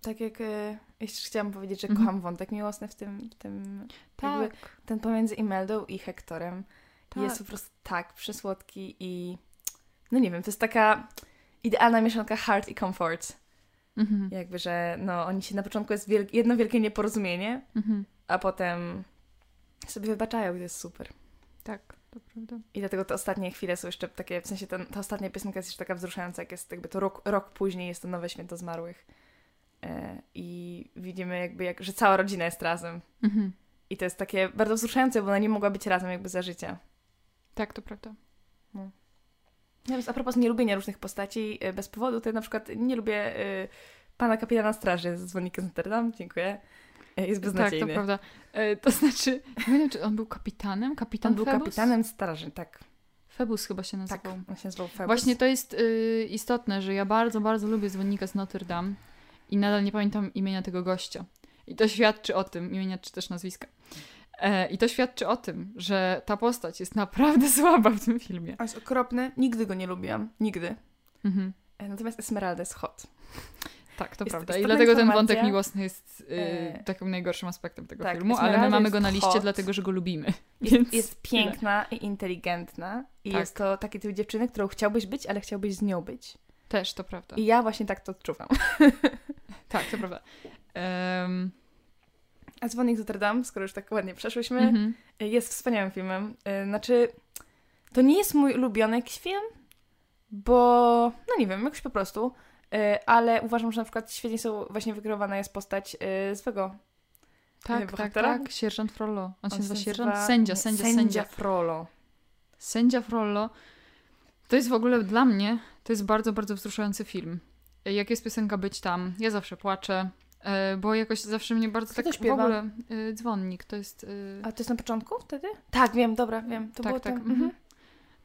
Tak jak e, jeszcze chciałam powiedzieć, że Mhm. kocham wątek miłosny w tym, w tym Tak, ten pomiędzy Imeldą i Hektorem tak. jest po prostu tak przysłodki i no nie wiem, to jest taka idealna mieszanka heart i comfort. Mhm. Jakby, że no oni się na początku jest wielk- jedno wielkie nieporozumienie, Mhm. a potem sobie wybaczają i to jest super. Tak, to prawda. I dlatego te ostatnie chwile są jeszcze takie, w sensie ten, ta ostatnia piosenka jest jeszcze taka wzruszająca, jak jest jakby to rok, rok później jest to nowe święto zmarłych. E, I widzimy jakby, jak, że cała rodzina jest razem. Mhm. I to jest takie bardzo wzruszające, bo ona nie mogła być razem jakby za życia. Tak, to prawda. Natomiast a propos nielubienia różnych postaci e, bez powodu, to ja na przykład nie lubię e, pana kapitana straży z dzwonnika z Dame. Dziękuję. E, Jest Tak, to beznadziejny. prawda. E, to znaczy, nie wiem, czy on był kapitanem? Kapitan On był Phoebus? kapitanem straży, tak. Febus chyba się Tak, nazywał. on się nazywał Phoebus. Właśnie to jest y, istotne, że ja bardzo, bardzo lubię dzwonnika z Notre Dame i nadal nie pamiętam imienia tego gościa. I to świadczy o tym, imienia czy też nazwiska. E, I to świadczy o tym, że ta postać jest naprawdę słaba w tym filmie. On jest okropny, nigdy go nie lubiłam, nigdy. Mhm. E, Natomiast Esmeralda jest hot. Tak, to Jest prawda. I dlatego ten wątek miłosny jest y, E, takim najgorszym aspektem tego tak, filmu, ale my mamy go na liście hot. dlatego, że go lubimy. Jest, Więc jest piękna i inteligentna. I Tak. jest to taki typ dziewczyny, którą chciałbyś być, ale chciałbyś z nią być. Też, to prawda. I ja właśnie tak to odczuwam. Tak, to prawda. Em, A Dzwonik z Notre Dame, skoro już tak ładnie przeszłyśmy, mhm. jest wspaniałym filmem. E, Znaczy, to nie jest mój ulubiony jakiś film, bo, no nie wiem, jakoś po prostu, ale uważam, że na przykład świetnie są, właśnie wykreowana jest postać e, złego. Tak, tak, bohatera? tak. Sierżant Frollo. On się On nazywa się sierżant? nazywa- Sędzia, nie, sędzia, sędzia. sędzia. Frollo. Sędzia Frollo to jest w ogóle dla mnie, to jest bardzo, bardzo wzruszający film. Jak jest piosenka Być Tam, ja zawsze płaczę, e, bo jakoś zawsze mnie bardzo Kto tak to w śpiewa? ogóle e, dzwonnik, to jest... e, A to jest na początku wtedy? Tak, wiem, dobra, wiem. To tak, było tak. to. mhm. Mhm.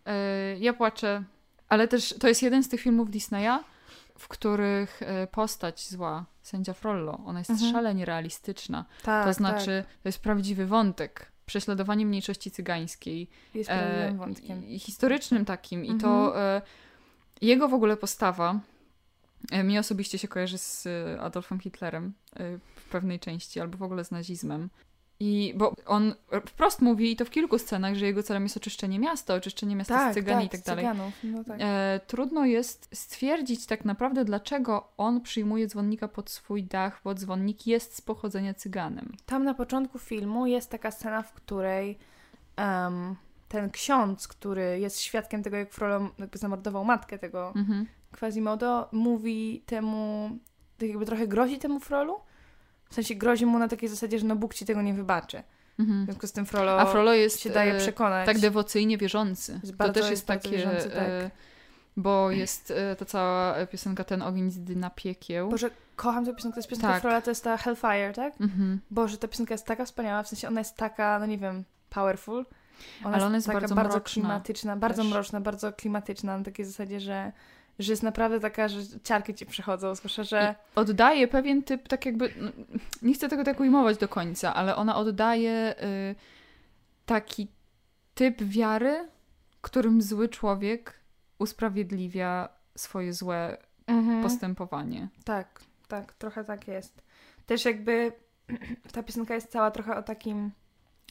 E, Ja płaczę, ale też to jest jeden z tych filmów Disneya, w których e, postać zła, sędzia Frollo, ona jest Mhm. szalenie realistyczna. Tak, to znaczy, to jest prawdziwy wątek. Prześladowanie mniejszości cygańskiej. tak. Jest e, prawdziwym wątkiem. i- historycznym takim. I Mhm. to e, jego w ogóle postawa e, mi osobiście się kojarzy z e, Adolfem Hitlerem e, w pewnej części, albo w ogóle z nazizmem. I bo on wprost mówi, i to w kilku scenach, że jego celem jest oczyszczenie miasta, oczyszczenie miasta Tak, z cygan tak, i tak dalej. cyganów, No tak. E, trudno jest stwierdzić tak naprawdę, dlaczego on przyjmuje dzwonnika pod swój dach, bo dzwonnik jest z pochodzenia cyganem. Tam na początku filmu jest taka scena, w której em, ten ksiądz, który jest świadkiem tego, jak Frollo jakby zamordował matkę tego Mhm. Quasimodo, mówi temu, tak jakby trochę grozi temu Frollu. W sensie grozi mu na takiej zasadzie, że no Bóg ci tego nie wybaczy. W Mhm. związku z tym Frollo, A Frollo jest się daje e, przekonać. tak dewocyjnie wierzący. Jest to też jest jest takie, wierzący, tak. e, bo jest e, ta cała piosenka Ten ogień z na piekieł. Boże, kocham tę piosenkę. To jest piosenka Tak. Frolla, to jest ta Hellfire, tak? Mhm. Boże, ta piosenka jest taka wspaniała, w sensie ona jest taka, no nie wiem, powerful. Ale ona jest taka bardzo bardzo mroczna klimatyczna, bardzo też. mroczna, bardzo klimatyczna, na takiej zasadzie, że, że jest naprawdę taka, że ciarki ci przychodzą, zwłaszcza, że Oddaje pewien typ, tak jakby, no, nie chcę tego tak ujmować do końca, ale ona oddaje y, taki typ wiary, którym zły człowiek usprawiedliwia swoje złe Mhm. postępowanie. Tak, tak, trochę tak jest. Też jakby ta piosenka jest cała trochę o takim...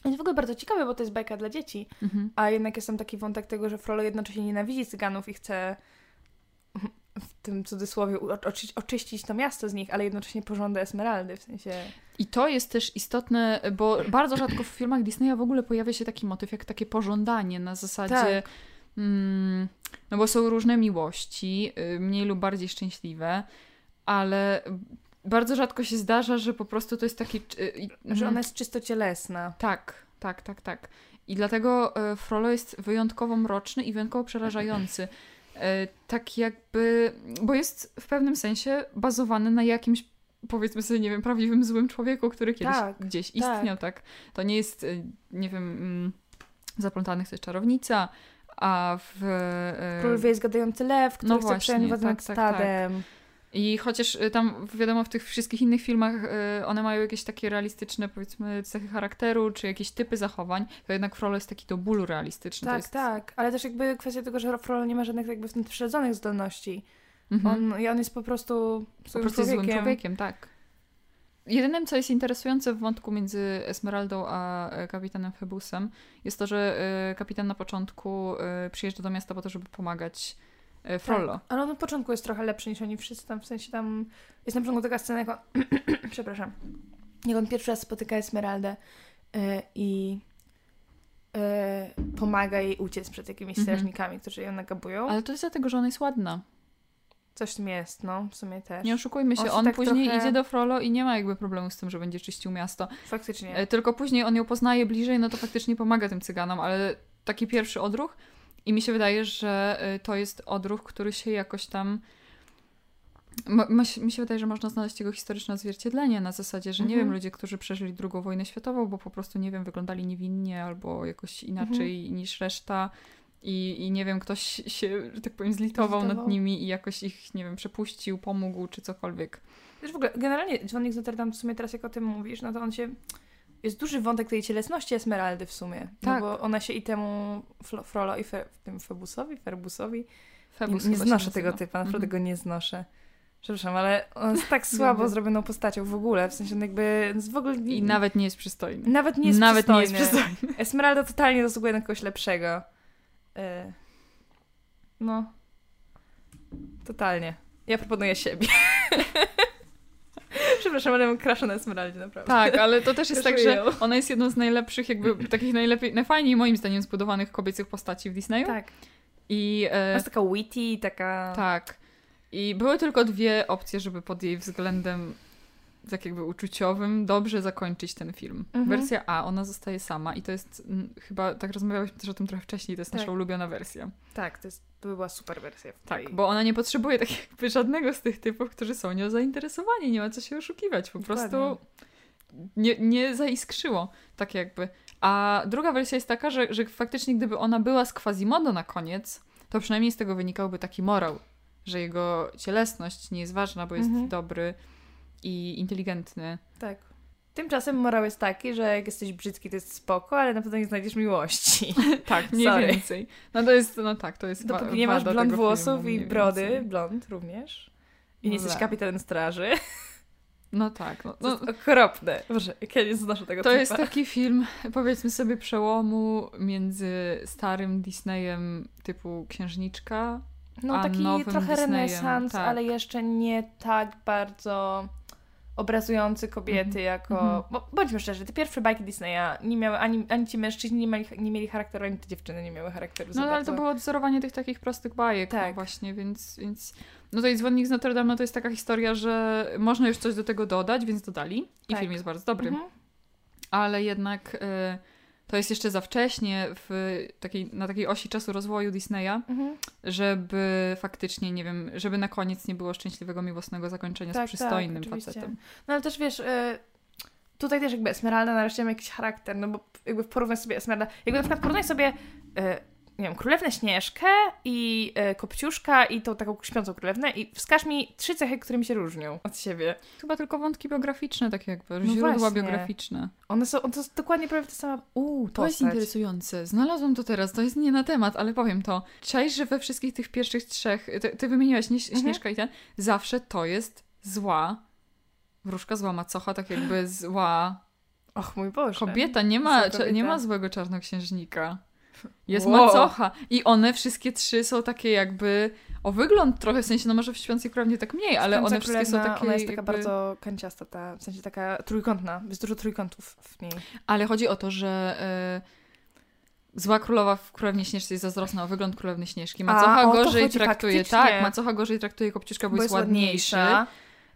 Jest w ogóle bardzo ciekawe, bo to jest bajka dla dzieci, Mhm. a jednak jest tam taki wątek tego, że Frollo jednocześnie nienawidzi cyganów i chce w tym cudzysłowie oczy- oczyścić to miasto z nich, ale jednocześnie pożąda Esmeraldy, w sensie... I to jest też istotne, bo bardzo rzadko w filmach Disneya w ogóle pojawia się taki motyw, jak takie pożądanie na zasadzie. Tak. Mm, no bo są różne miłości, y, mniej lub bardziej szczęśliwe, ale bardzo rzadko się zdarza, że po prostu to jest taki. y, i- Że mm, ona jest czysto cielesna. Tak, tak, tak, tak. I dlatego Frollo jest wyjątkowo mroczny i wyjątkowo przerażający. E, Tak jakby, bo jest w pewnym sensie bazowany na jakimś, powiedzmy sobie, nie wiem, prawdziwym złym człowieku, który kiedyś Tak, gdzieś tak. istniał, tak. To nie jest, e, nie wiem, mm, zaplątanych to jest czarownica, a w... e, Król wie jest gadający lew, który No chce właśnie, przejąć tak, tak, tak. stadem. I chociaż y, tam, wiadomo, w tych wszystkich innych filmach y, one mają jakieś takie realistyczne, powiedzmy, cechy charakteru, czy jakieś typy zachowań, to jednak Frollo jest taki do bólu realistyczny. Tak, jest... tak. Ale też jakby kwestia tego, że Frollo nie ma żadnych jakby w tym przyrodzonych zdolności. Mhm. On, I on jest po prostu po prostu jest złym człowiekiem. człowiekiem, tak. Jedynym, co jest interesujące w wątku między Esmeraldą a e, kapitanem Febusem, jest to, że e, kapitan na początku e, przyjeżdża do miasta po to, żeby pomagać Frollo. Tak. Ale on na początku jest trochę lepszy niż oni wszyscy tam, w sensie tam jest na początku taka scena, jak on, przepraszam, jak on pierwszy raz spotyka Esmeraldę y, i y, pomaga jej uciec przed jakimiś Mhm. strażnikami, którzy ją nagabują. Ale to jest dlatego, że ona jest ładna. Coś w tym jest, no, w sumie też. Nie oszukujmy się, On on, się tak później trochę- idzie do Frollo i nie ma jakby problemu z tym, że będzie czyścił miasto. Faktycznie. E, Tylko później on ją poznaje bliżej, no to faktycznie pomaga tym cyganom, ale taki pierwszy odruch i mi się wydaje, że e, to jest odruch, który się jakoś tam. Mi się wydaje, że można znaleźć jego historyczne odzwierciedlenie na zasadzie, że nie Mhm. wiem, ludzie, którzy przeżyli II wojnę światową, bo po prostu, nie wiem, wyglądali niewinnie albo jakoś inaczej niż reszta i, i nie wiem, ktoś się, że tak powiem, zlitował, nad Zlitował. nimi i jakoś ich, nie wiem, przepuścił, pomógł czy cokolwiek. Wiesz, w ogóle, generalnie Dzwonnik z Notre Dame, w sumie teraz jak o tym mówisz, no to on się... Jest duży wątek tej cielesności Esmeraldy w sumie. Tak. No bo ona się i temu Flo- Frollo i Fe, tym Febusowi, Ferbusowi... Febus nie znoszę tego typa, naprawdę Mhm. go nie znoszę. Przepraszam, ale on jest tak słabo zrobioną postacią w ogóle, w sensie on jakby w ogóle... I nawet nie jest przystojny. nawet nie jest Nawet nie jest przystojny. przystojny. Esmeralda totalnie zasługuje na kogoś lepszego. Y, No. Totalnie. Ja proponuję siebie. Przepraszam, ale mam crusha na Esmeraldzie, naprawdę. Tak, ale to też jest tak, że ona jest jedną z najlepszych, jakby takich najlepiej, najfajniej moim zdaniem zbudowanych kobiecych postaci w Disneyu. Tak. I e, jest taka witty, taka... tak. I były tylko dwie opcje, żeby pod jej względem tak jakby uczuciowym dobrze zakończyć ten film. Mhm. Wersja A, ona zostaje sama i to jest mm, chyba, tak rozmawiałyśmy też o tym trochę wcześniej, to jest Tak. nasza ulubiona wersja. Tak, to, jest, to by była super wersja. Tak, bo ona nie potrzebuje tak jakby żadnego z tych typów, którzy są nią zainteresowani, nie ma co się oszukiwać, po prostu nie, nie zaiskrzyło, tak jakby. A druga wersja jest taka, że, że faktycznie gdyby ona była z Quasimodo na koniec, to przynajmniej z tego wynikałby taki morał, że jego cielesność nie jest ważna, bo jest Mhm. dobry i inteligentny. Tak. Tymczasem morał jest taki, że jak jesteś brzydki, to jest spoko, ale na pewno nie znajdziesz miłości. Tak, mniej Sorry. więcej. No to jest, no tak, to jest wa- Dopóki nie masz blond włosów filmu, i brody, więcej. blond również, i nie No jesteś tak. kapitanem straży, No tak. No, To no, jest okropne. Boże, jak ja nie znoszę tego to typa. jest taki film, powiedzmy sobie, przełomu między starym Disneyem typu Księżniczka. No a taki nowym trochę Disneyem, renesans, tak. ale jeszcze nie tak bardzo obrazujący kobiety Mhm. jako... Mhm. Bo bądźmy szczerzy, te pierwsze bajki Disneya nie miały, ani, ani ci mężczyźni nie mieli, nie mieli charakteru, ani te dziewczyny nie miały charakteru No ale to było odzorowanie tych takich prostych bajek Tak. no właśnie, więc, więc... No to i Dzwonnik z Notre Dame no to jest taka historia, że można już coś do tego dodać, więc dodali. I Tak. film jest bardzo dobry. Mhm. Ale jednak y, to jest jeszcze za wcześnie w takiej, na takiej osi czasu rozwoju Disneya, Mhm. żeby faktycznie, nie wiem, żeby na koniec nie było szczęśliwego, miłosnego zakończenia Tak, z przystojnym tak, oczywiście. facetem. No ale też wiesz, y, tutaj też jakby Esmeralda nareszcie ma jakiś charakter, no bo jakby porównaj sobie Esmeralda, jakby na przykład porównaj sobie, y, nie wiem, Królewnę Śnieżkę i y, Kopciuszka i tą taką śpiącą Królewnę i wskaż mi trzy cechy, które mi się różnią od siebie. Chyba tylko wątki biograficzne, tak jakby, No źródła właśnie. biograficzne. One są, one to jest dokładnie prawie ta sama Uuu, to jest interesujące. Znalazłam to teraz, to jest nie na temat, ale powiem to. Czaisz, że we wszystkich tych pierwszych trzech, ty, ty wymieniłaś nie, Mhm. Śnieżka i ten, zawsze to jest zła, wróżka zła macocha, tak jakby zła Och mój Boże. kobieta, nie ma, nie ma złego czarnoksiężnika. Jest Wow. macocha. I one wszystkie trzy są takie jakby o wygląd trochę, w sensie, no może w Śpiącej Królewnie tak mniej, ale Śpiąca one wszystkie są takie Ona jest taka jakby... bardzo kanciasta, ta, w sensie taka trójkątna. Jest dużo trójkątów w niej. Ale chodzi o to, że e, zła królowa w Królewnie Śnieżce jest zazdrosna o wygląd Królewny Śnieżki. Macocha to gorzej traktuje, faktycznie. tak, Macocha gorzej traktuje Kopciuszka, bo, jest ładniejszy.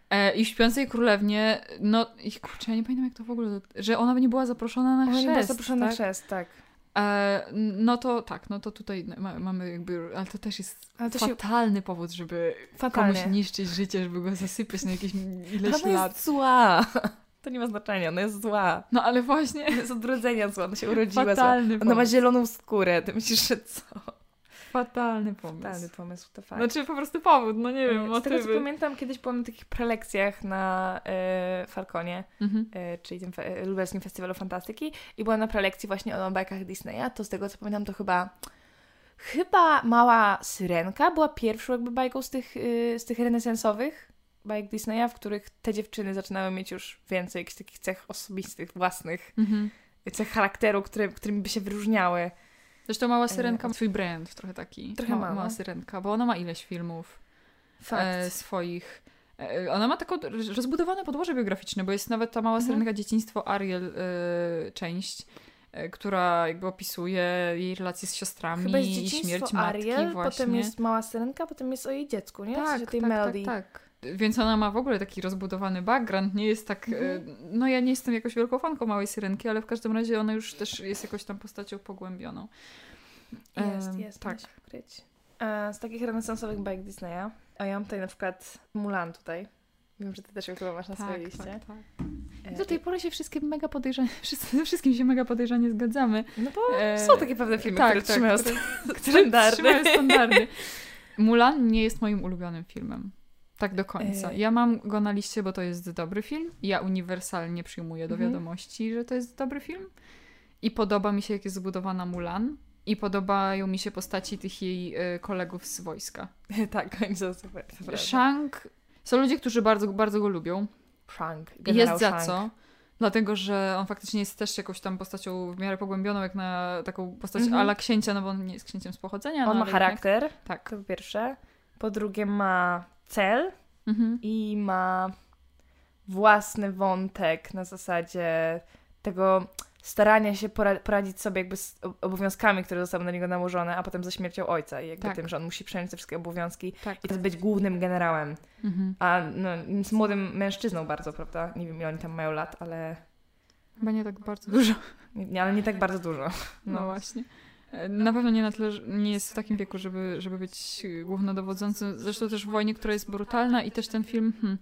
E, I w Śpiącej Królewnie, no i kurczę, ja nie pamiętam jak to w ogóle, że ona by nie była zaproszona na Ona chrzest, nie była zaproszona tak? na chrzest, tak. E, no to tak, no to tutaj ma, mamy jakby, ale to też jest to się fatalny powód, żeby fatalnie. komuś niszczyć życie, żeby go zasypać na jakieś ileś Ona lat. jest zła. To nie ma znaczenia, ona jest zła. No ale właśnie, Ona jest od zła, ona się urodziła zła. fatalny Ona ma zieloną skórę, ty myślisz, że co? Fatalny pomysł. Fatalny pomysł, to fakt. Znaczy po prostu powód, no nie wiem, Z tego co motywy. pamiętam, kiedyś byłam na takich prelekcjach na e, Falconie, Mhm. e, czyli tym fe- e, lubelskim festiwalu fantastyki i byłam na prelekcji właśnie o bajkach Disneya, to z tego co pamiętam to chyba chyba Mała Syrenka była pierwszą jakby bajką z tych, y, z tych renesansowych bajek Disneya, w których te dziewczyny zaczynały mieć już więcej jakichś takich cech osobistych, własnych, Mhm. cech charakteru, które, którymi by się wyróżniały. Zresztą Mała Syrenka ma swój brand trochę taki. Trochę Ma- ma, no. Mała Syrenka, bo ona ma ileś filmów e, swoich. E, ona ma taką rozbudowane podłoże biograficzne, bo jest nawet ta Mała Mhm. Syrenka Dzieciństwo Ariel e, część, e, która jakby opisuje jej relacje z siostrami Chyba jest i śmierć matki Ariel, właśnie. potem jest Mała Syrenka, potem jest o jej dziecku, nie? W sensie Tak, tej tak, Melody. tak, tak. Więc ona ma w ogóle taki rozbudowany background, nie jest tak... Mhm. e, No ja nie jestem jakoś wielką fanką Małej Syrenki, ale w każdym razie ona już też jest jakoś tam postacią pogłębioną. Jest, jest, tak. tak. ukryć. E, z takich renesansowych bajek Disneya, a ja mam tutaj na przykład Mulan tutaj. Wiem, że ty też ją chyba masz na swojej liście. tak, tak. Do tej pory się wszystkie mega podejrzanie, wszyscy, wszystkim się mega podejrzanie zgadzamy. No bo są takie pewne filmy, tak, które tak, trzymają które- standardy. Trzymają standardy. Mulan nie jest moim ulubionym filmem. Tak do końca. E. Ja mam go na liście, bo to jest dobry film. Ja uniwersalnie przyjmuję do Mhm. wiadomości, że to jest dobry film. I podoba mi się, jak jest zbudowana Mulan. I podobają mi się postaci tych jej e, kolegów z wojska. tak, oni są super. Shang... Są ludzie, którzy bardzo, bardzo go lubią. Shang. Jest za Shang. co. Dlatego, że on faktycznie jest też jakąś tam postacią w miarę pogłębioną, jak na taką postać Mhm. ala księcia, no bo on nie jest księciem z pochodzenia. no On ma ale jednak- charakter, Tak. to po pierwsze. Po drugie ma cel Mhm. i ma własny wątek na zasadzie tego starania się pora- poradzić sobie jakby z ob- obowiązkami, które zostały na niego nałożone, a potem ze śmiercią ojca i jakby Tak. tym, że on musi przejąć te wszystkie obowiązki Tak. i być głównym generałem. Mhm. A no, z młodym mężczyzną bardzo, prawda? Nie wiem, ile oni tam mają lat, ale Chyba nie tak bardzo dużo. nie, ale nie tak bardzo dużo. No, właśnie. Na pewno nie, na tyle, nie jest w takim wieku, żeby, żeby być głównodowodzącym. Zresztą też w wojnie, która jest brutalna i też ten film... Hmm.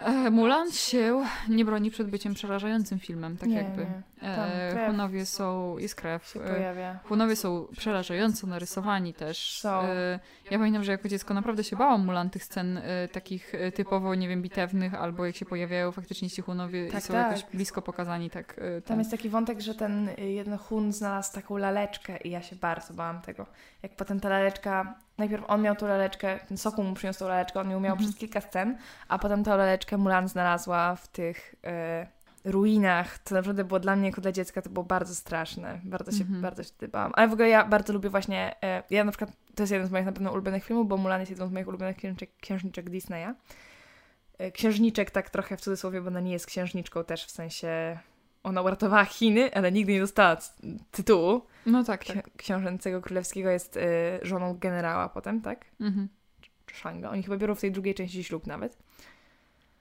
E, Mulan się nie broni przed byciem przerażającym filmem, tak nie, jakby. Nie. E, Hunowie są... Jest krew. E. Hunowie są przerażająco narysowani też. E, Ja pamiętam, że jako dziecko naprawdę się bałam Mulan tych scen e, takich typowo, nie wiem, bitewnych, albo jak się pojawiają faktycznie ci Hunowie i Tak, są tak. jakoś blisko pokazani, tak. Tam jest taki wątek, że ten jeden Hun znalazł taką laleczkę i ja się bardzo bałam tego. Jak potem ta laleczka najpierw on miał tą laleczkę, ten Sokół mu przyniósł tą laleczkę, on ją miał Mhm. przez kilka scen, a potem tą laleczkę Mulan znalazła w tych e, ruinach. To naprawdę było dla mnie, jako dla dziecka, to było bardzo straszne. Bardzo się, Mhm. bardzo się bałam. Ale w ogóle ja bardzo lubię właśnie, e, ja na przykład, to jest jeden z moich na pewno ulubionych filmów, bo Mulan jest jedną z moich ulubionych księżniczek, księżniczek Disneya. E, Księżniczek tak trochę w cudzysłowie, bo ona nie jest księżniczką też, w sensie ona uratowała Chiny, ale nigdy nie dostała tytułu. No tak, Ksi- tak. książęcego królewskiego jest y, żoną generała potem, tak? Mhm. Czy Shanga. Oni chyba biorą w tej drugiej części ślub nawet.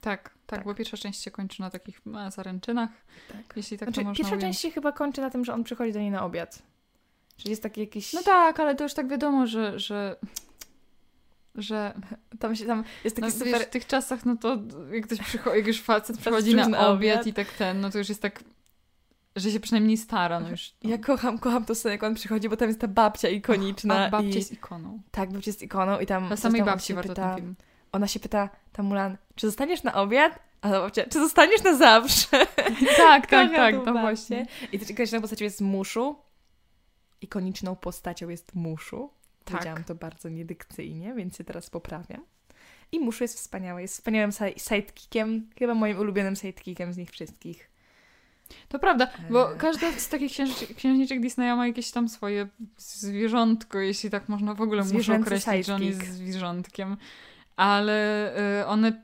Tak, tak, Tak. bo pierwsza część się kończy na takich zaręczynach, Tak. jeśli tak znaczy, to można pierwsza ująć. część się chyba kończy na tym, że on przychodzi do niej na obiad. Czyli jest taki jakiś... No tak, ale to już tak wiadomo, że, że, że Tam, się, tam jest taki no, super... wiesz, w tych czasach, no to jak ktoś przychodzi, jak już facet przychodzi na na obiad i tak ten, no to już jest tak, że się przynajmniej stara, no już. Ja kocham, kocham to scenę, jak on przychodzi, bo tam jest ta babcia ikoniczna. A babcia i... jest ikoną. Tak, babcia jest ikoną i tam... Coś samej babci warto pyta, ten film. Ona się pyta, ta Mulan, czy zostaniesz na obiad? A ta babcia, czy zostaniesz na zawsze? Tak, tak, tak, to babcię. właśnie. I też ikoniczną postacią jest Muszu. Ikoniczną postacią jest Muszu. Tak. Powiedziałam to bardzo niedykcyjnie, więc się teraz poprawiam. I Muszu jest wspaniały. Jest wspaniałym side- sidekickiem. Chyba moim ulubionym sidekickiem z nich wszystkich. To prawda, bo Eee. każda z takich księż- księżniczek Disneya ma jakieś tam swoje zwierzątko, jeśli tak można w ogóle muszę określić, że on jest sidekick. zwierzątkiem. Ale y, one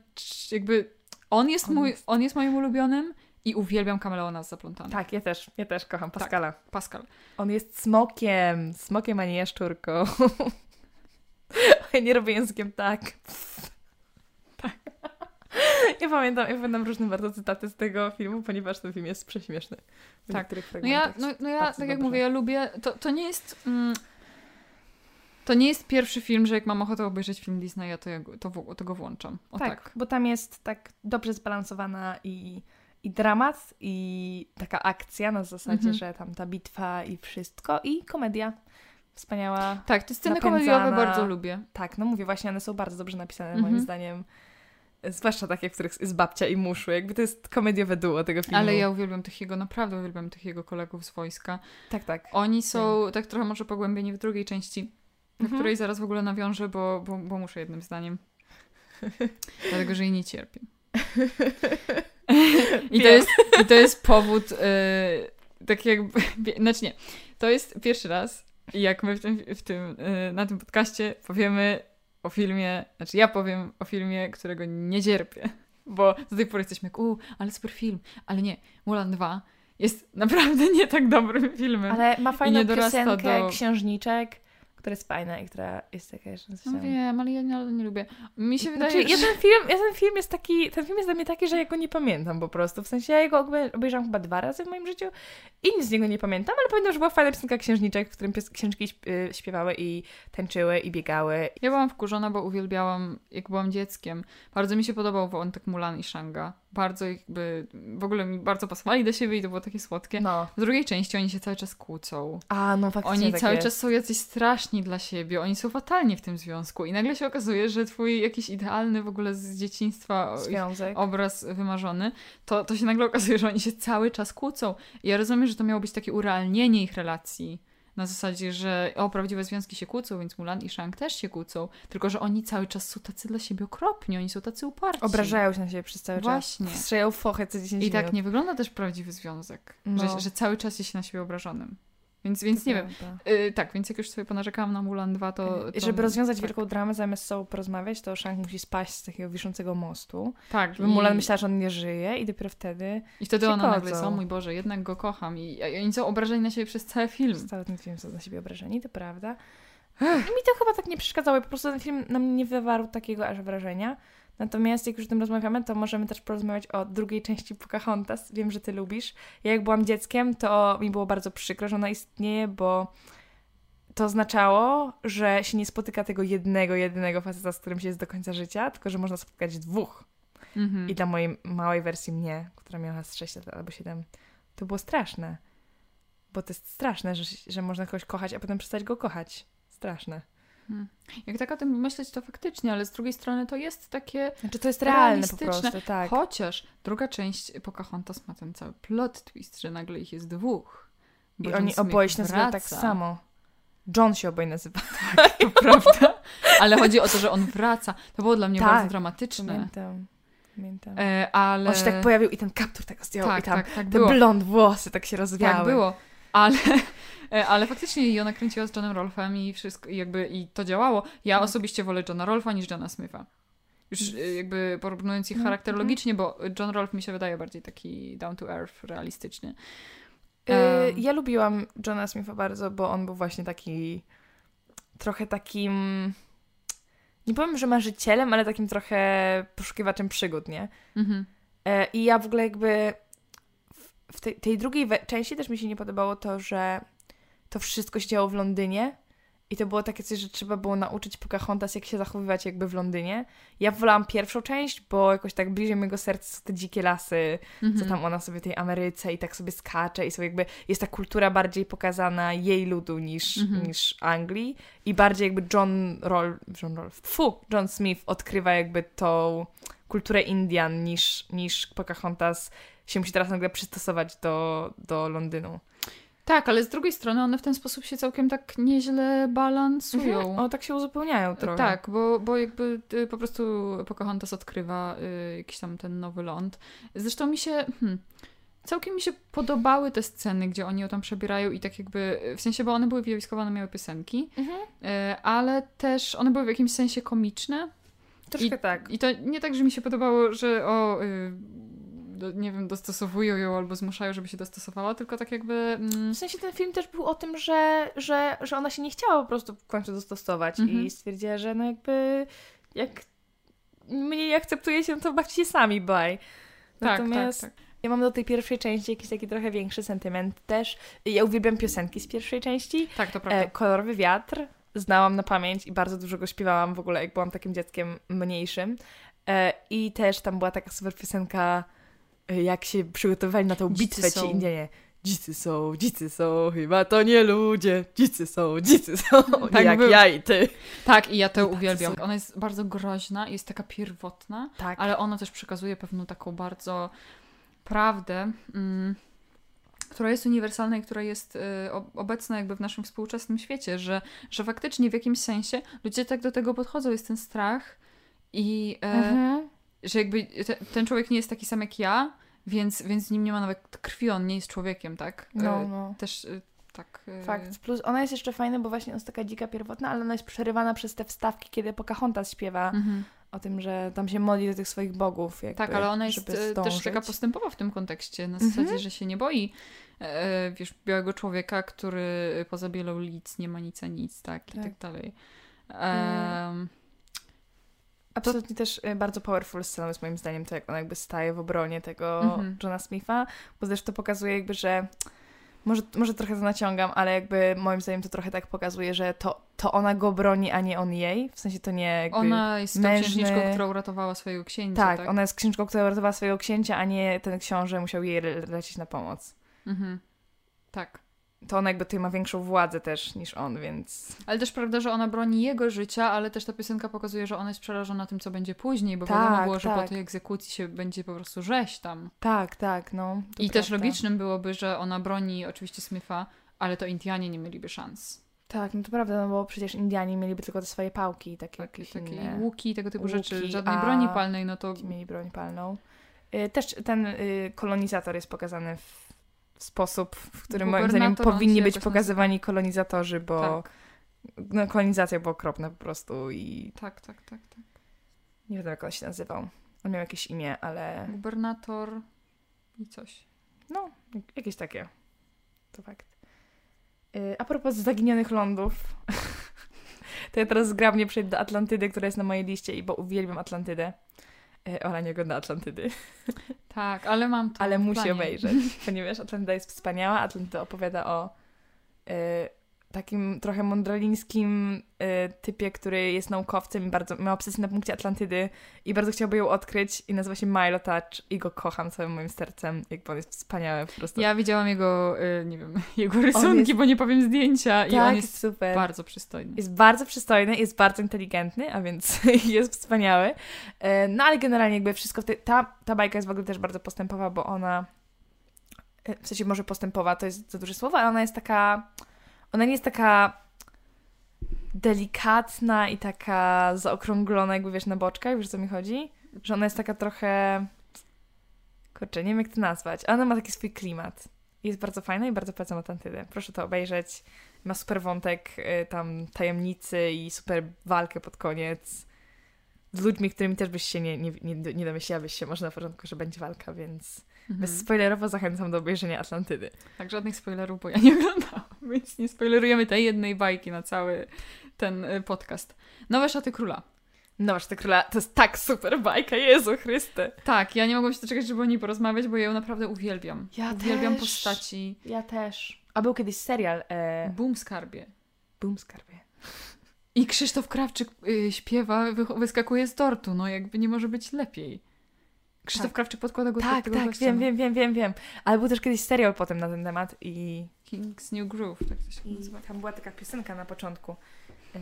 jakby... On jest, On mój, jest- on jest moim ulubionym i uwielbiam kameleona z zaplątanym. Tak, ja też. Ja też kocham Tak. Pascala. Pascal. On jest smokiem. Smokiem, a nie jaszczurką. ja nie robię językiem tak. tak. Ja pamiętam, ja pamiętam różne bardzo cytaty z tego filmu, ponieważ ten film jest prześmieszny. Tak. No ja, no, no ja tak jak dobrze. mówię, ja lubię... To, to nie jest... Mm, to nie jest pierwszy film, że jak mam ochotę obejrzeć film Disneya, to, ja, to, to go włączam. O tak. tak, bo tam jest tak dobrze zbalansowana i, i dramat, i taka akcja na zasadzie, Mhm. że tam ta bitwa i wszystko, i komedia. Wspaniała. Tak, te sceny Napędzana. komediowe bardzo lubię. Tak, no mówię, właśnie one są bardzo dobrze napisane, Mhm. moim zdaniem. Zwłaszcza takie, w których jest babcia i muszu. Jakby to jest komediowe duo tego filmu. Ale ja uwielbiam tych jego, naprawdę uwielbiam tych jego kolegów z wojska. Tak, tak. Oni są tak trochę może pogłębieni w drugiej części, do Mhm. której zaraz w ogóle nawiążę, bo, bo, bo muszę jednym zdaniem. Dlatego, że jej nie cierpię. I to jest, i to jest powód, yy, tak jakby, znaczy nie, to jest pierwszy raz, jak my w tym, w tym, yy, na tym podcaście powiemy o filmie, znaczy ja powiem o filmie, którego nie cierpię, bo do tej pory jesteśmy jak, u, ale super film, ale nie, Mulan 2 jest naprawdę nie tak dobrym filmem. Ale ma fajną piosenkę do- Księżniczek, która jest fajna i która jest taka, coś No wiem, ale ja nie, nie lubię. Mi się wydaje, Znaczy, ja że... ten, film, ja ten film jest taki, ten film jest dla mnie taki, że ja go nie pamiętam po prostu. W sensie ja go obej- obejrzałam chyba dwa razy w moim życiu i nic z niego nie pamiętam, ale pamiętam, że była fajna piosenka księżniczek, w którym pies- księżniczki y, śpiewały i tańczyły i biegały. Ja byłam wkurzona, bo uwielbiałam, jak byłam dzieckiem. Bardzo mi się podobał wątek Mulan i Shanga. Bardzo jakby, w ogóle mi bardzo pasowali do siebie i to było takie słodkie. No. W drugiej części oni się cały czas kłócą. A, no faktycznie Oni tak cały jest. czas są jacyś straszni dla siebie, oni są fatalni w tym związku i nagle się okazuje, że twój jakiś idealny w ogóle z dzieciństwa Związek. obraz wymarzony, to, to się nagle okazuje, że oni się cały czas kłócą. I ja rozumiem, że to miało być takie urealnienie ich relacji. Na zasadzie, że o, prawdziwe związki się kłócą, więc Mulan i Shang też się kłócą. Tylko, że oni cały czas są tacy dla siebie okropni, oni są tacy uparci. Obrażają się na siebie przez cały Właśnie. czas. Strzelają fochę co 10 I tak minut. nie wygląda też prawdziwy związek. No. Że, że cały czas jest się na siebie obrażonym. Więc, więc To nie wiem. prawda. Y, tak, więc jak już sobie ponarzekałam na Mulan 2, to... I to żeby rozwiązać tak, wielką dramę, zamiast z sobą porozmawiać, to Shang musi spaść z takiego wiszącego mostu. Tak, Żeby i- Mulan myślała, że on nie żyje i dopiero wtedy I wtedy ona nagle jest, o mój Boże, jednak go kocham. I, i oni są obrażeni na siebie przez cały film. Przez cały ten film są na siebie obrażeni, to prawda. Mi to chyba tak nie przeszkadzało, po prostu ten film na mnie nie wywarł takiego aż wrażenia. Natomiast jak już o tym rozmawiamy, to możemy też porozmawiać o drugiej części Pocahontas. Wiem, że ty lubisz. Ja jak byłam dzieckiem, to mi było bardzo przykro, że ona istnieje, bo to oznaczało, że się nie spotyka tego jednego, jedynego faceta, z którym się jest do końca życia, tylko że można spotkać dwóch. Mhm. I dla mojej małej wersji mnie, która miała z 6 lat albo 7, to było straszne. Bo to jest straszne, że, że można kogoś kochać, a potem przestać go kochać. Straszne. Hmm. Jak tak o tym myśleć, to faktycznie, ale z drugiej strony to jest takie... Znaczy to jest realne po prostu, tak. Chociaż druga część Pocahontas ma ten cały plot twist, że nagle ich jest dwóch. Bo I oni oboje się nazywają tak samo. John się obaj nazywa. To prawda. Ale chodzi o to, że on wraca. To było dla mnie Tak, bardzo dramatyczne. Pamiętam. Pamiętam. E, ale... On się tak pojawił i ten kaptur tak zdjął tak, i tam tak, tak te było. blond włosy tak się rozwiały. Tak było. Ale, ale faktycznie i ona kręciła z Johnem Rolfem i wszystko, i jakby i to działało. Ja Tak. osobiście wolę Johna Rolfa niż Johna Smitha. Już e, jakby porównując ich Mhm, charakterologicznie, bo John Rolf mi się wydaje bardziej taki down to earth, realistyczny. Y, Em. ja lubiłam Johna Smitha bardzo, bo on był właśnie taki trochę takim nie powiem, że marzycielem, ale takim trochę poszukiwaczem przygód, nie? Mhm. E, I ja w ogóle jakby w- tej, tej drugiej części też mi się nie podobało to, że to wszystko się działo w Londynie i to było takie coś, że trzeba było nauczyć Pocahontas, jak się zachowywać jakby w Londynie. Ja wolałam pierwszą część, bo jakoś tak bliżej mojego serca są te dzikie lasy, Mhm. co tam ona sobie w tej Ameryce i tak sobie skacze i sobie jakby jest ta kultura bardziej pokazana jej ludu niż, Mhm. niż Anglii i bardziej jakby John Roll, John Rolf, fu, John Smith odkrywa jakby tą kulturę Indian niż, niż Pocahontas się musi teraz nagle przystosować do, do Londynu. Tak, ale z drugiej strony one w ten sposób się całkiem tak nieźle balansują. Mhm. O, tak się uzupełniają trochę. Tak, bo, bo jakby y, po prostu Pocahontas odkrywa y, jakiś tam ten nowy ląd. Zresztą mi się... Hmm, całkiem mi się podobały te sceny, gdzie oni ją tam przebierają i tak jakby... W sensie, bo one były widowiskowane, miały piosenki, Mhm. y, ale też one były w jakimś sensie komiczne. Troszkę tak. I to nie tak, że mi się podobało, że o... Y, do, nie wiem, dostosowują ją albo zmuszają, żeby się dostosowała, tylko tak jakby... Mm, W sensie ten film też był o tym, że, że, że ona się nie chciała po prostu w końcu dostosować Mhm. i stwierdziła, że no jakby jak mnie nie akceptuje się, to bawcie się sami, bye. tak, Natomiast tak, tak. ja mam do tej pierwszej części jakiś taki trochę większy sentyment też. Ja uwielbiam piosenki z pierwszej części. Tak, to prawda. E, Kolorowy wiatr znałam na pamięć i bardzo dużo go śpiewałam w ogóle, jak byłam takim dzieckiem mniejszym. E, I też tam była taka super piosenka, jak się przygotowywali na tą Dzicy bitwę są. ci Indianie. Dzicy są, dzicy są, chyba to nie ludzie. Dzicy są, dzicy są, Tak jak było. ja i ty. Tak, i ja to I uwielbiam. Ona jest bardzo groźna, jest taka pierwotna, Tak. ale ona też przekazuje pewną taką bardzo prawdę, mm, która jest uniwersalna i która jest y, obecna jakby w naszym współczesnym świecie, że, że faktycznie w jakimś sensie ludzie tak do tego podchodzą, jest ten strach i e, Mhm. Że jakby te, ten człowiek nie jest taki sam jak ja, więc, więc z nim nie ma nawet krwi, on nie jest człowiekiem, tak? E, No, no. Też y, tak... y, Fakt. Plus ona jest jeszcze fajna, bo właśnie ona jest taka dzika pierwotna, ale ona jest przerywana przez te wstawki, kiedy Pocahontas śpiewa Mhm. o tym, że tam się modli do tych swoich bogów. Jakby, Tak, ale ona jest e, też taka postępowa w tym kontekście, na Mhm. zasadzie, że się nie boi e, wiesz, białego człowieka, który poza bielą lic nie ma nic a nic, tak, i Tak. tak dalej. Em, Absolutnie też y, bardzo powerful sceną jest moim zdaniem to, jak ona jakby staje w obronie tego Mhm. Johna Smitha, bo zresztą pokazuje jakby, że może, może trochę to naciągam, ale jakby moim zdaniem to trochę tak pokazuje, że to, to ona go broni, a nie on jej. W sensie to nie jakby... ona jest tą mężny- księżniczką, która uratowała swojego księcia, tak? tak, ona jest księżniczką, która uratowała swojego księcia, a nie ten książę musiał jej le- lecieć na pomoc. Mhm. Tak. To ona jakby tutaj ma większą władzę też niż on, więc... Ale też prawda, że ona broni jego życia, ale też ta piosenka pokazuje, że ona jest przerażona tym, co będzie później, bo Tak, wiadomo było, że po tak. tej egzekucji się będzie po prostu rzeź tam. Tak, tak, no. I też prawda. logicznym byłoby, że ona broni oczywiście Smitha, ale to Indianie nie mieliby szans. Tak, no to prawda, no bo przecież Indianie mieliby tylko te swoje pałki i takie, Takie, jakieś takie inne. łuki, tego typu rzeczy, Łuki, żadnej a- broni palnej, no to mieli broń palną. Y, Też ten y, kolonizator jest pokazany w sposób, w którym moim zdaniem on powinni być pokazywani kolonizatorzy, bo tak, no, kolonizacja była okropna po prostu i tak, tak, tak, tak. nie wiem jak on się nazywał. On miał jakieś imię, ale Gubernator i coś. no, jak- jakieś takie. To fakt. Y, A propos zaginionych lądów, to ja teraz zgrabnie przejdę do Atlantydy, która jest na mojej liście, i bo uwielbiam Atlantydę. Y, Ola nie ogląda Atlantydy. Tak, ale mam to ale musi obejrzeć, ponieważ Atlantyda jest wspaniała. Atlantyda opowiada o y, takim trochę mądralińskim y, typie, który jest naukowcem i bardzo ma obsesję na punkcie Atlantydy i bardzo chciałby ją odkryć i nazywa się Milo Touch i go kocham całym moim sercem, jakby on jest wspaniały po prostu. Ja widziałam jego, y, nie wiem, jego rysunki, jest- bo nie powiem zdjęcia i tak, on jest super. bardzo przystojny. Jest bardzo przystojny, jest bardzo inteligentny, a więc jest wspaniały. E, No ale generalnie jakby wszystko, w tej, ta, ta bajka jest w ogóle też bardzo postępowa, bo ona, e, w sensie może postępowa, to jest za duże słowo, ale ona jest taka, ona nie jest taka delikatna i taka zaokrąglona, jakby wiesz, na boczkach, wiesz co mi chodzi? Że ona jest taka trochę... Kurczę, nie wiem jak to nazwać, ona ma taki swój klimat. Jest bardzo fajna i bardzo polecam Atlantydę. Proszę to obejrzeć. Ma super wątek y, tam tajemnicy i super walkę pod koniec z ludźmi, którymi też byś się nie, nie, nie, nie się może na początku, że będzie walka, więc Mhm. bez spoilerowo zachęcam do obejrzenia Atlantydy. Tak, żadnych spoilerów, bo ja nie oglądałam, więc nie spoilerujemy tej jednej bajki na cały ten y, podcast. Nowe szaty króla. No masz te króla, to jest tak super bajka, Jezu Chryste. Tak, ja nie mogłam się doczekać, żeby o niej porozmawiać, bo ja ją naprawdę uwielbiam. Ja uwielbiam też. postaci. Ja też. A był kiedyś serial e, Boom skarbie. Boom Skarbie. I Krzysztof Krawczyk y, śpiewa, wy, wyskakuje z tortu, no jakby nie może być lepiej. Krzysztof Tak. Krawczyk podkłada go Tak, tego tak, gościa, wiem, wiem, wiem, wiem, wiem. Ale był też kiedyś serial potem na ten temat i, King's New Groove, tak to się i nazywa. tam była taka piosenka na początku. E,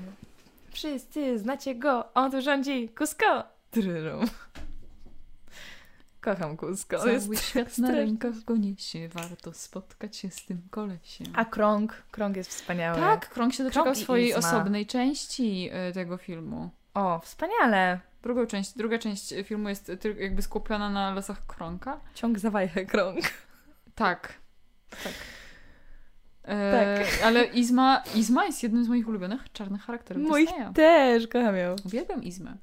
Wszyscy znacie go, on tu rządzi, Kusko! Tryrum. Kocham Kusko. Cały jest świat na rękach go niesie, warto spotkać się z tym kolesiem. A Krąg, Krąg jest wspaniały. tak, Krąg się doczekał Krąg swojej Izma. osobnej części y, tego filmu. O, wspaniale. Drugą część, druga część filmu jest jakby skupiona na losach Kronka. Ciąg zawajchę Krąg. Tak. Tak. E, Ale Izma, Izma jest jednym z moich ulubionych czarnych charakterów Moich Disneya. też, kocham ją. Uwielbiam Izmę.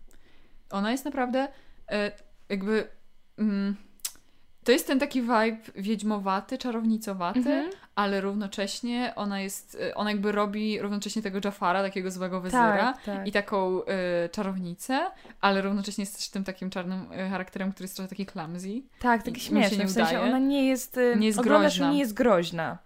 Ona jest naprawdę e, jakby... Mm, to jest ten taki vibe wiedźmowaty, czarownicowaty, Mhm. Ale równocześnie ona jest... e, Ona jakby robi równocześnie tego Jafara, takiego złego wezyra. Tak, tak. I taką e, czarownicę, ale równocześnie jest też tym takim czarnym e, charakterem, który jest trochę taki clumsy. Tak, taki się śmieszny. nie w sensie udaje. ona nie jest. y, Nie jest groźna. nie jest groźna.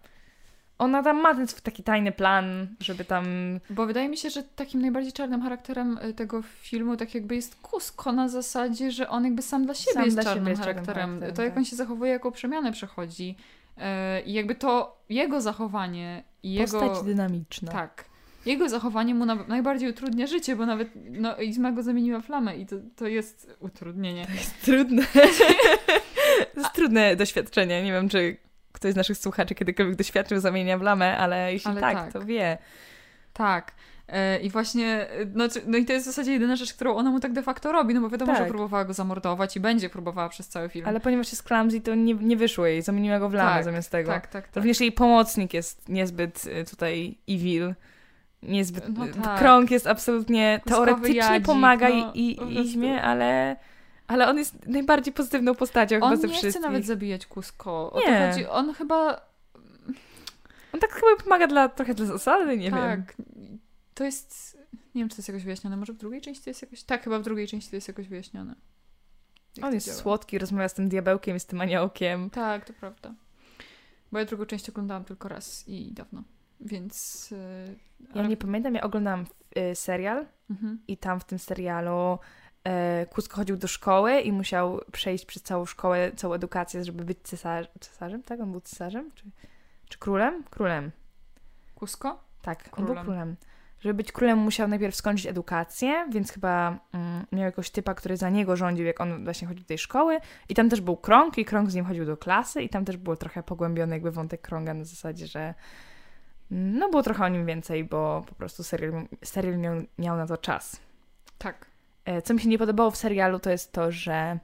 Ona tam ma ten taki tajny plan, żeby tam. Bo wydaje mi się, że takim najbardziej czarnym charakterem y, tego filmu tak jakby jest Kusko na zasadzie, że on jakby sam dla siebie Sam jest dla czarnym siebie jest czarnym charakterem. charakterem, to jak tak. on się zachowuje, jaką przemianę przechodzi y, i jakby to jego zachowanie i jego... Postać dynamiczna. Tak. Jego zachowanie mu na, najbardziej utrudnia życie, bo nawet no, Izma go zamieniła w flamę i to, to jest utrudnienie. Trudne. to jest trudne doświadczenie. Nie wiem, czy ktoś z naszych słuchaczy kiedykolwiek doświadczył zamienia w lamę, ale jeśli Ale tak, tak. to wie. Tak. E, I właśnie, e, no, no i to jest w zasadzie jedyna rzecz, którą ona mu tak de facto robi, no bo wiadomo, Tak. że próbowała go zamordować i będzie próbowała przez cały film. Ale ponieważ jest clumsy, to nie, nie wyszło jej. Zamieniła go w lamę Tak, zamiast tego. Tak, tak, tak. Również jej pomocnik jest niezbyt y, tutaj evil. Niezbyt. No tak. Krąg jest absolutnie Kuskowy teoretycznie jadzik, pomaga no, i, i. Izmie, ale, ale on jest najbardziej pozytywną postacią chyba On ze nie chce wszystkich. nawet zabijać Kusko. O Nie. to chodzi. On chyba... On tak chyba pomaga dla, trochę dla zasady, nie tak. wiem. To jest... Nie wiem, czy to jest jakoś wyjaśnione. Może w drugiej części to jest jakoś... Tak, chyba w drugiej części to jest jakoś wyjaśnione. Jak On jest działa. słodki, rozmawia z tym diabełkiem, z tym aniołkiem. Tak, to prawda. Bo ja drugą część oglądałam tylko raz i dawno. Więc... Ja ale- nie pamiętam, ja oglądałam y, serial Mhm. i tam w tym serialu e, Kusko chodził do szkoły i musiał przejść przez całą szkołę, całą edukację, żeby być cesar cesarzem, tak? On był cesarzem? Czy, czy królem? Królem. Kusko? Tak, on Królem. był królem. Żeby być królem musiał najpierw skończyć edukację, więc chyba mm, miał jakiegoś typa, który za niego rządził, jak on właśnie chodził do tej szkoły. I tam też był krąg i krąg z nim chodził do klasy i tam też było trochę pogłębiony jakby wątek krąga na zasadzie, że no było trochę o nim więcej, bo po prostu serial, serial miał, miał na to czas. Tak. E, Co mi się nie podobało w serialu, to jest to, że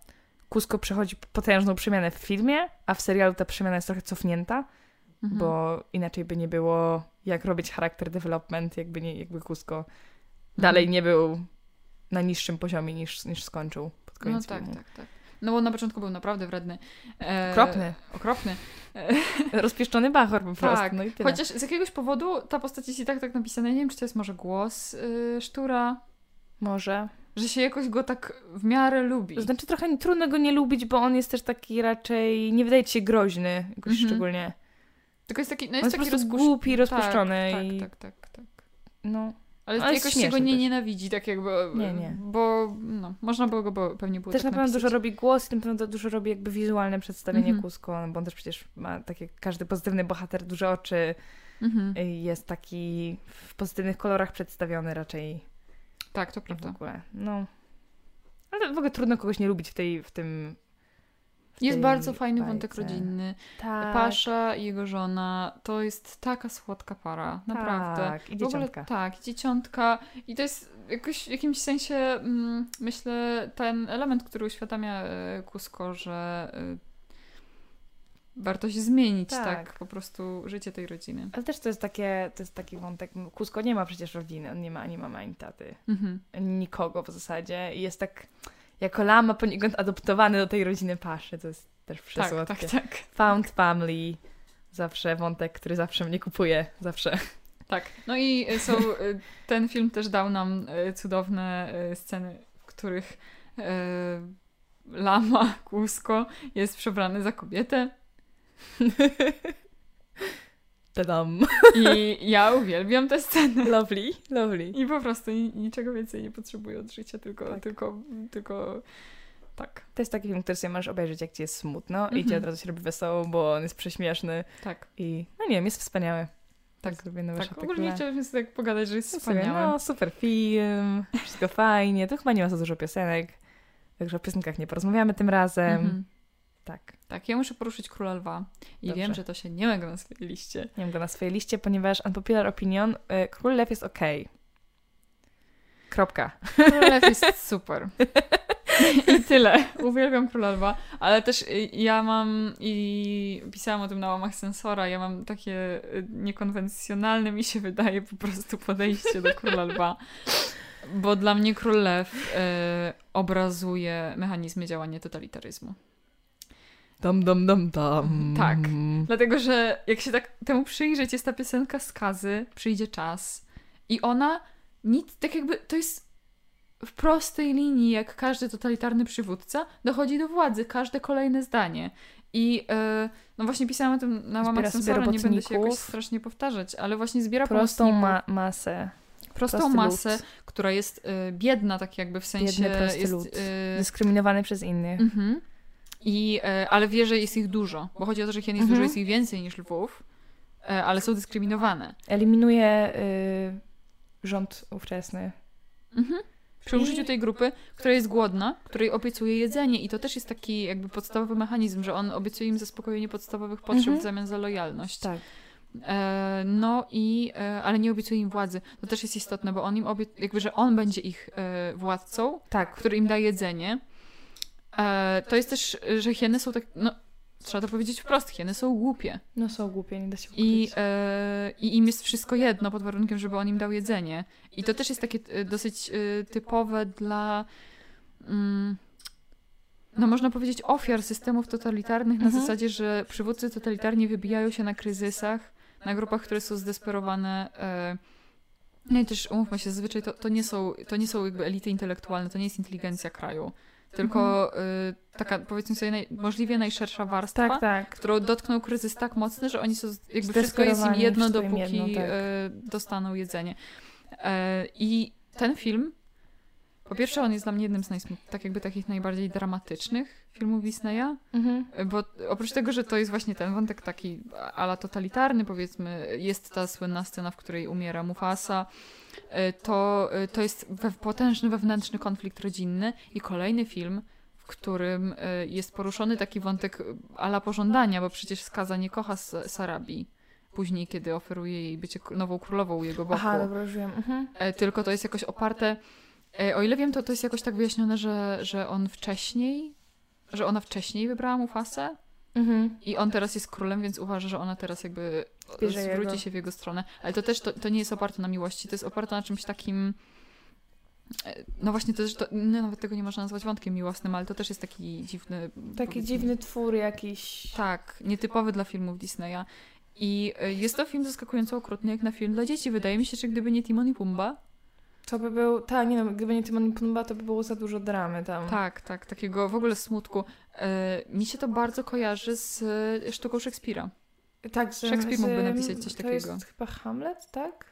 Kusko przechodzi potężną przemianę w filmie, a w serialu ta przemiana jest trochę cofnięta, Mhm. bo inaczej by nie było jak robić charakter development, jakby, nie, jakby Kusko dalej Mhm. nie był na niższym poziomie niż, niż skończył pod No koniec tak, filmu. tak, tak. No bo na początku był naprawdę wredny. E, Okropny. Okropny. Rozpieszczony bachor po prostu, Tak, no i tyle. Chociaż z jakiegoś powodu ta postać jest i tak tak napisana. Nie wiem, czy to jest może głos y, Sztura, Może. że się jakoś go tak w miarę lubi. To znaczy trochę trudno go nie lubić, bo on jest też taki raczej, nie wydaje ci się groźny jakoś Mhm. szczególnie. Tylko jest taki, no jest jest taki rozpusz... głupi, rozpuszczony tak, i tak, tak, tak, tak. no. Ale, Ale jakoś się go nie też. nienawidzi, tak jakby. Nie, nie. Bo no, można było go bo pewnie było Też tak na pewno dużo robi głos i na pewno dużo robi jakby wizualne przedstawienie Mhm. Kusko, bo on też przecież ma takie, każdy pozytywny bohater, duże oczy, Mhm. y, jest taki w pozytywnych kolorach przedstawiony raczej Tak, to i w prawda. ogóle. No. Ale w ogóle trudno kogoś nie lubić w tej, w tym, Jest bardzo fajny wątek bajce. rodzinny. Tak. Pasza i jego żona to jest taka słodka para, naprawdę. Tak, i W ogóle, dzieciątka. tak, i dzieciątka. I to jest jakoś, w jakimś sensie, mm, myślę, ten element, który uświadamia e, Kusko, że e, warto się zmienić, tak. Tak. po prostu życie tej rodziny. Ale też to jest, takie, to jest taki wątek. Kusko nie ma przecież rodziny, on nie ma ani mamy, ani taty. Mhm. Nikogo w zasadzie. I jest tak jako lama poniekąd adoptowany do tej rodziny Paszy. To jest też Tak, przesłodkie. tak, tak. Found family. Zawsze wątek, który zawsze mnie kupuje. Zawsze. Tak. No i e, są, e, ten film też dał nam e, cudowne sceny, w których lama Kusko jest przebrany za kobietę. Tadam. I ja uwielbiam tę scenę. Lovely, lovely. I po prostu ni- niczego więcej nie potrzebuję od życia, tylko, Tak. tylko, tylko tak, To jest taki film, który sobie możesz obejrzeć, jak ci jest smutno i ci Mhm. od razu się robi wesoło, bo on jest prześmieszny tak, i no nie wiem, jest wspaniały. Tak, zrobię nowe tak. Ogólnie chciałabym sobie tak pogadać, że jest No wspaniały. No, super film, wszystko fajnie. Tu chyba nie ma za dużo piosenek, także o piosenkach nie porozmawiamy tym razem. Mhm. Tak, Tak, ja muszę poruszyć Króla Lwa i Dobrze. wiem, że to się nie ma na swojej liście. nie mam go na swojej liście, ponieważ unpopular opinion, y, Król Lew jest okej. Kropka. Król Lew jest super. I tyle. Uwielbiam Króla Lwa, ale też y, ja mam i pisałam o tym na łamach sensora, ja mam takie y, niekonwencjonalne, mi się wydaje, po prostu podejście do Króla Lwa. Bo dla mnie Król Lew y, obrazuje mechanizmy działania totalitaryzmu. Dam, dam, dam, dam. Tak. Dlatego, że jak się tak temu przyjrzeć, jest ta piosenka skazy, przyjdzie czas. I ona nic, tak jakby, to jest w prostej linii, jak każdy totalitarny przywódca, dochodzi do władzy, każde kolejne zdanie. I e, no właśnie pisałam o tym na łamach sensora, nie będę się jakoś strasznie powtarzać, ale właśnie zbiera Prostą ma masę. prostą prosty masę, lud. która jest e, biedna, tak jakby w sensie Biedny, prosty jest... lud. e, Dyskryminowany przez innych. Mhm. I, e, ale wie, że jest ich dużo, bo chodzi o to, że hien jest Mhm. dużo, jest ich więcej niż lwów, e, ale są dyskryminowane. Eliminuje y, rząd ówczesny. Mhm. Przy użyciu tej grupy, która jest głodna, której obiecuje jedzenie i to też jest taki jakby podstawowy mechanizm, że on obiecuje im zaspokojenie podstawowych potrzeb Mhm. w zamian za lojalność. Tak. E, no i, e, ale nie obiecuje im władzy. To też jest istotne, bo on im obie- jakby, że on będzie ich e, władcą, Tak. który im da jedzenie. E, to jest też, że hieny są tak, no trzeba to powiedzieć wprost, hieny są głupie. No są głupie, nie da się I, ukryć. e, I im jest wszystko jedno, pod warunkiem, żeby on im dał jedzenie. I to też jest takie e, dosyć e, typowe dla, mm, no można powiedzieć, ofiar systemów totalitarnych na Mhm. zasadzie, że przywódcy totalitarni wybijają się na kryzysach, na grupach, które są zdesperowane. E, no i też umówmy się, zazwyczaj to, to, nie są, to nie są jakby elity intelektualne, to nie jest inteligencja kraju, tylko e, taka powiedzmy sobie naj, możliwie najszersza warstwa Tak, tak. którą dotknął kryzys tak mocny, że oni są jakby wszystko jest im jedno, dopóki jedno, tak. e, dostaną jedzenie. E, I ten film, po pierwsze on jest dla mnie jednym z najsmut- tak jakby takich najbardziej dramatycznych filmów Disneya, Mhm. bo oprócz tego, że to jest właśnie ten wątek taki ala totalitarny, powiedzmy, jest ta słynna scena, w której umiera Mufasa, to, e, to jest potężny wewnętrzny konflikt rodzinny i kolejny film, w którym e, jest poruszony taki wątek ala pożądania, bo przecież Skaza nie kocha Sarabi. Później, kiedy oferuje jej bycie nową królową u jego boku. Aha, dobra, już wiem. Mhm. E, tylko to jest jakoś oparte. E, o ile wiem, to to jest jakoś tak wyjaśnione, że, że on wcześniej, że ona wcześniej wybrała Mufasę Mhm. i on teraz jest królem, więc uważa, że ona teraz jakby Bierze zwróci jego. się w jego stronę. Ale to też to, to nie jest oparte na miłości, to jest oparte na czymś takim. e, No właśnie, to też, to, no, nawet tego nie można nazwać wątkiem miłosnym, ale to też jest taki dziwny. Taki dziwny twór jakiś. Tak, nietypowy dla filmów Disneya. I e, jest to film zaskakująco okrutny, jak na film dla dzieci. Wydaje mi się, że gdyby nie Timon i Pumba, To by był. Tak, nie no, gdyby nie Timon i Pumba, to by było za dużo dramy tam. Tak, tak, takiego w ogóle smutku. E, mi się to bardzo kojarzy z e, sztuką Szekspira. Tak, z, Szekspir mógłby napisać coś to takiego. jest chyba Hamlet, tak?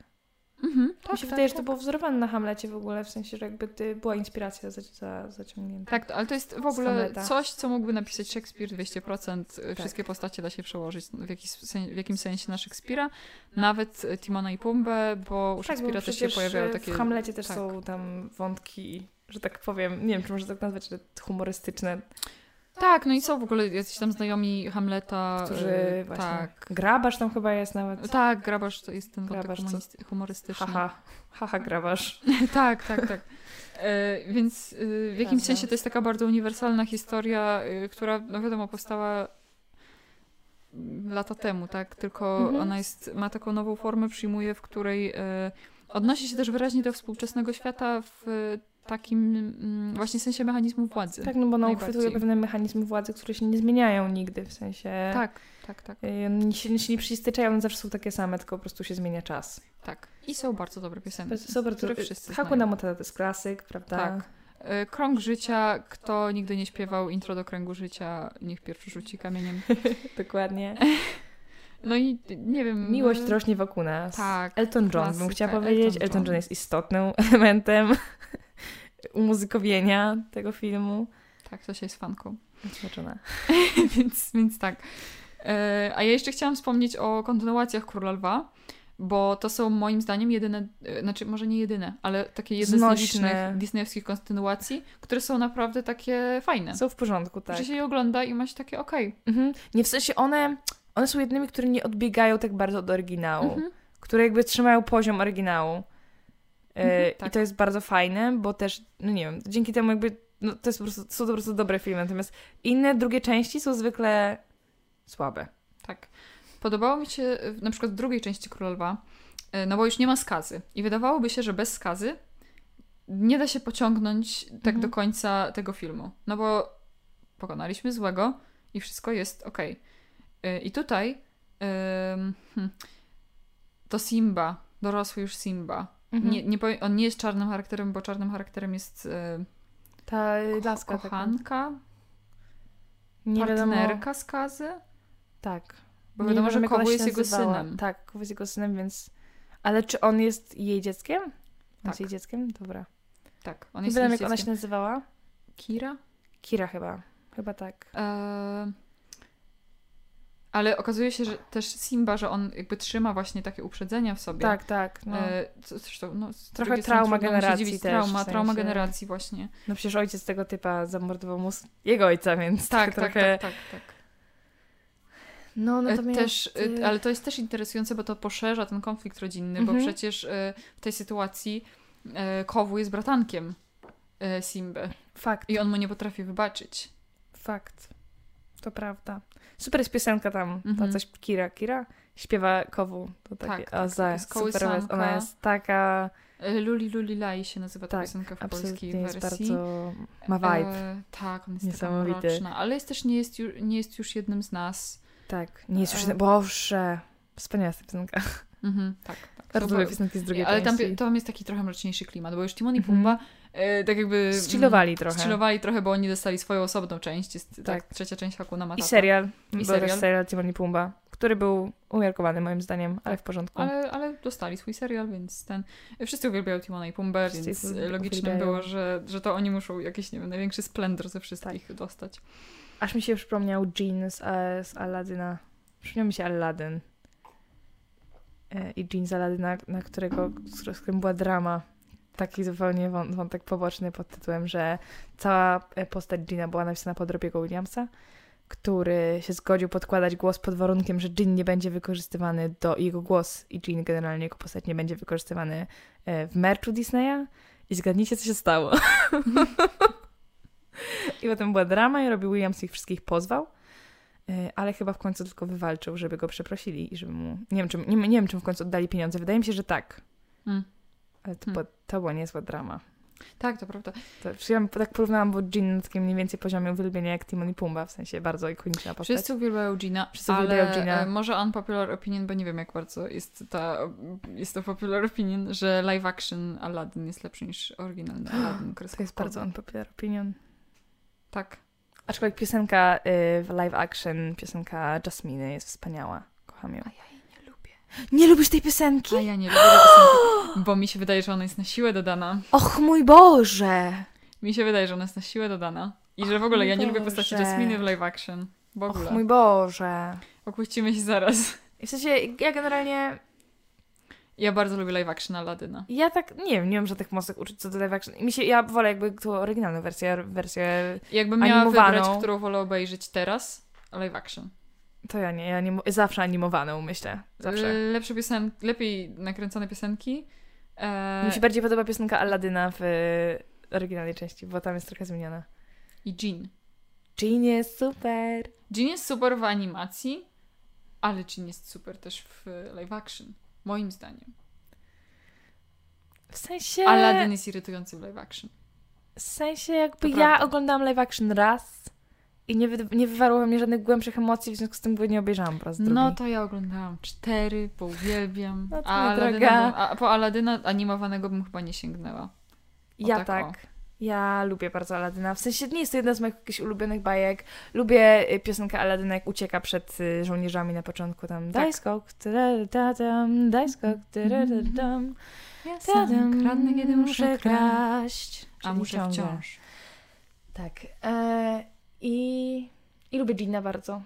Mhm, tak, Mi się wydaje, że to było wzorowane na Hamlecie w ogóle, w sensie, że jakby ty, była inspiracja za, za, zaciągnięta. Tak, ale to jest w ogóle coś, co mógłby napisać Szekspir 200%. e, Wszystkie postacie da się przełożyć w, jakiś, w jakimś sensie na Szekspira. Nawet e, Timona i Pumbę, bo u Tak, Szekspira też się pojawiają e, takie... W Hamlecie też tak. są tam wątki, że tak powiem, nie wiem, czy można tak nazwać, że humorystyczne. Tak, no i są w ogóle jacyś tam znajomi Hamleta. Którzy e, właśnie... Tak. Grabarz tam chyba jest nawet. Tak, grabarz to jest ten Grabarz, co- humoristy- humorystyczny. Haha, haha, grabarz. tak, tak, tak. E, więc e, w jakimś sensie to jest taka bardzo uniwersalna historia, e, która, no wiadomo, powstała lata temu, tak? Tylko Mhm. ona jest, ma taką nową formę, przyjmuje, w której e, odnosi się też wyraźnie do współczesnego świata w takim mm, właśnie sensie mechanizmu władzy. Tak, no bo ona uchwytuje pewne mechanizmy władzy, które się nie zmieniają nigdy, w sensie... tak, tak, tak, Y, One się, się nie przystyczają, one zawsze są takie same, tylko po prostu się zmienia czas. tak. I są bardzo dobre piosenki, Super, które to, wszyscy Hakuna. Matata to jest klasyk, prawda? Tak. E, Krąg życia, kto nigdy nie śpiewał intro do kręgu życia, niech pierwszy rzuci kamieniem. Dokładnie. No i nie wiem. Miłość rośnie wokół nas. Tak. Elton John, bym klasyka, chciała Elton powiedzieć. Elton John. John jest istotnym elementem umuzykowienia tego filmu. Tak, to się jest fanką. Zobaczona. więc, więc tak. E, a ja jeszcze chciałam wspomnieć o kontynuacjach Króla Lwa, bo to są moim zdaniem jedyne, e, znaczy może nie jedyne, ale takie jedne z Znośne. nielicznych disneyowskich kontynuacji, które są naprawdę takie fajne. Są w porządku, tak. Że się je ogląda i ma się takie okej. Mhm. Nie w sensie one, one są jednymi, które nie odbiegają tak bardzo od oryginału. Mhm. które jakby trzymają poziom oryginału. E, Mhm, I tak. to jest bardzo fajne, bo też, no nie wiem, dzięki temu jakby, no to jest po prostu, są to po prostu dobre filmy, natomiast inne, drugie części są zwykle słabe. Tak. Podobało mi się e, na przykład w drugiej części Króla Lwa, e, no bo już nie ma skazy. I wydawałoby się, że bez skazy nie da się pociągnąć tak Mhm. do końca tego filmu. No bo pokonaliśmy złego i wszystko jest okej. E, I tutaj em, hm, to Simba, dorosły już Simba. Mhm. Nie, nie powie- on nie jest czarnym charakterem, bo czarnym charakterem jest e, Ta laska kochanka, Nie wiadomo. partnerka skazy. Tak. Bo Nie wiadomo, że Kowu jest jego nazywała. synem. Tak, Kowu jest jego synem, więc... Ale czy on jest jej dzieckiem? On Tak. jest jej dzieckiem? Dobra. Tak, on Nie jest wiem, jej jak ona się nazywała. Kira? Kira chyba. Chyba tak. Eee, ale okazuje się, że też Simba, że on jakby trzyma właśnie takie uprzedzenia w sobie. Tak, tak. No, co- zresztą, no, Trochę trauma generacji dziwić. też, Trauma, w trauma sensie- generacji właśnie. no przecież ojciec tego typa zamordował mu jego ojca, więc Tak, tak, trochę... tak, tak, tak. No, E, natomiast... Też, y, e, ale to jest też interesujące, bo to poszerza ten konflikt rodzinny, bo Mhm. przecież e, w tej sytuacji e, Kowu jest bratankiem e, Simby Fakt, i on mu nie potrafi wybaczyć. fakt. To prawda. Super jest piosenka tam, Mhm. ta coś Kira, Kira śpiewa Kowu. To takie, Tak, tak, o, jest super jest. Ona jest taka, E, Luli Luli Lai się nazywa ta Tak, piosenka w polskiej jest wersji. bardzo, ma vibe. E, tak, on jest Niesamowity. taka mroczna, ale jest też nie jest, ju, nie jest już jednym z nas. Tak, nie jest już, e, Boże, wspaniała jest ta piosenka. Mhm, tak, tak. Bardzo ba- piosenki z drugiej ale tam, części. tam jest taki trochę mroczniejszy klimat, bo już Timon i Mhm. Pumba e, tak jakby... Zchillowali trochę. Zchillowali trochę, bo oni dostali swoją osobną część. Jest tak, Tak. trzecia część Hakuna I Matata. serial, I serial. serial Timon i Pumba, który był umiarkowany moim zdaniem, ale w porządku. Ale, ale dostali swój serial, więc ten... Wszyscy uwielbiają Timona i Pumbę, Wszyscy więc uwielbiają. logicznym było, że, że to oni muszą jakiś, nie wiem, największy splendor ze wszystkich Tak. dostać. Aż mi się przypomniał Jean z, e, z Aladyna. Przypomniał mi się Aladdin. E, I Jean z Aladyna, na którego, z którym była drama. Taki zupełnie wą- wątek poboczny pod tytułem, że cała e, postać Jeana była napisana pod Robiego Williamsa, który się zgodził podkładać głos pod warunkiem, że Jean nie będzie wykorzystywany do jego głos i Jean generalnie jako postać nie będzie wykorzystywany e, w merchu Disneya. I zgadnijcie, co się stało. I potem była drama i Robbie Williams ich wszystkich pozwał, y, ale chyba w końcu tylko wywalczył, żeby go przeprosili i żeby mu... Nie wiem, czy, nie, nie wiem, czy w końcu oddali pieniądze. Wydaje mi się, że tak. Mm. Ale to, Hmm. była, to była niezła drama. Tak, to prawda. To, ja tak porównałam, bo Jean na takim mniej więcej poziomie uwielbienia jak Timon i Pumba, w sensie bardzo ikoniczna postać. Wszyscy uwielbiają Gina, Wszyscy ale uwielbiają Gina. e, może unpopular opinion, bo nie wiem jak bardzo jest, ta, jest to popular opinion, że live action Aladdin jest lepszy niż oryginalny Aladdin. To jest bardzo unpopular opinion. Tak. Aczkolwiek piosenka y, w live action, piosenka Jasminy jest wspaniała. Kocham ją. A ja jej nie lubię. Lubisz tej piosenki? A ja nie lubię tej piosenki, bo mi się wydaje, że ona jest na siłę dodana. Och mój Boże! Mi się wydaje, że ona jest na siłę dodana. I że w ogóle ja nie lubię Boże. postaci Jasminy w live action. W Och ogóle. mój Boże! Okłócimy się zaraz. W sensie, ja generalnie Ja bardzo lubię live action Aladyna. Ja tak, nie wiem, nie mam żadnych mocnych uczuć co do live action. Mi się, ja wolę jakby tą oryginalną wersję, wersję, Jakbym miała Animowaną. wybrać, którą wolę obejrzeć teraz, live action. To ja nie, ja nie, zawsze animowaną myślę, zawsze. Lepsze piosenki, lepiej nakręcone piosenki. E, Mi się bardziej podoba piosenka Aladyna w oryginalnej części, bo tam jest trochę zmieniona. I Jean. Jean jest super. Jean jest super w animacji, ale Jean jest super też w live action. Moim zdaniem. W sensie... Aladdin jest irytujący w live action. W sensie jakby ja oglądałam live action raz i nie, wy, nie wywarło we mnie żadnych głębszych emocji, w związku z tym go nie obejrzałam po raz drugi. No to ja oglądałam cztery, bo uwielbiam. No a, Aladyna a po Aladyna animowanego bym chyba nie sięgnęła. ja tak, tak. o. Ja lubię bardzo Aladyna. W sensie nie jest to jedna z moich jakichś ulubionych bajek. Lubię y, piosenkę Aladyna, jak ucieka przed y, żołnierzami na początku. Tam Tak. daj skok, tadam, daj skok, tadam, Ja tadam, kradnę, kiedy muszę kraść. A muszę wciąż. Tak. E, i, I lubię Gina bardzo.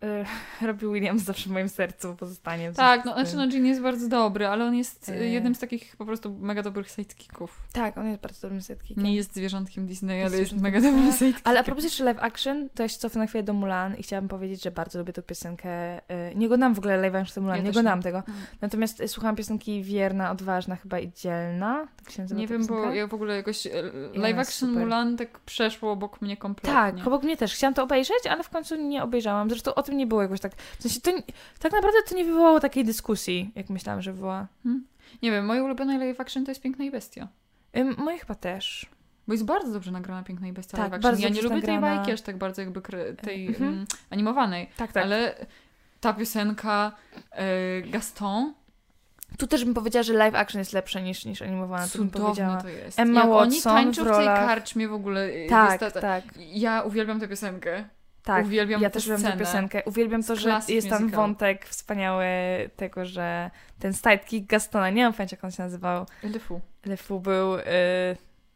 Robbie Williams zawsze w moim sercu pozostanie. Tak, no znaczy no Jean jest bardzo dobry, ale on jest E. jednym z takich po prostu mega dobrych sidekicków. Tak, on jest bardzo dobrym setkikiem. Nie jest zwierzątkiem Disneya, Jest ale jest mega dobrym sidekickiem. Ale a propos jeszcze live action, to ja się cofnę na chwilę do Mulan i chciałabym powiedzieć, że bardzo lubię tę piosenkę. E, Nie oglądam w ogóle live action Mulan, Ja nie oglądam tego. Mm. Natomiast e, słuchałam piosenki Wierna, Odważna chyba i Dzielna. Tak się nazywa Nie wiem, bo piosenka? ja w ogóle jakoś live action. Mulan tak przeszło obok mnie kompletnie. Tak, obok mnie też. Chciałam to obejrzeć, ale w końcu nie obejrzałam. Zresztą o tym nie było jakoś tak. W sensie to, tak naprawdę to nie wywołało takiej dyskusji, jak myślałam, że wywoła. Nie wiem, moje ulubione live action to jest Piękna i Bestia. Ym, moje chyba też. Bo jest bardzo dobrze nagrana Piękna i Bestia Tak, live action. bardzo Ja nie lubię tej nagrana. bajki aż tak bardzo jakby tej Mhm. animowanej, Tak, tak. ale ta piosenka e, Gaston, Tu też bym powiedziała, że live action jest lepsze niż, niż animowana. Cudowne to jest. Emma Jak oni Watson tańczą w w tej karczmie w ogóle. e, Tak, jest ta- tak, Ja uwielbiam tę piosenkę. Tak. Uwielbiam ja też uwielbiam tę piosenkę. Uwielbiam to, że jest tam musical. wątek wspaniały tego, że ten sidekick Gastona, nie mam pojęcia jak on się nazywał, Lefu. Lefu był y,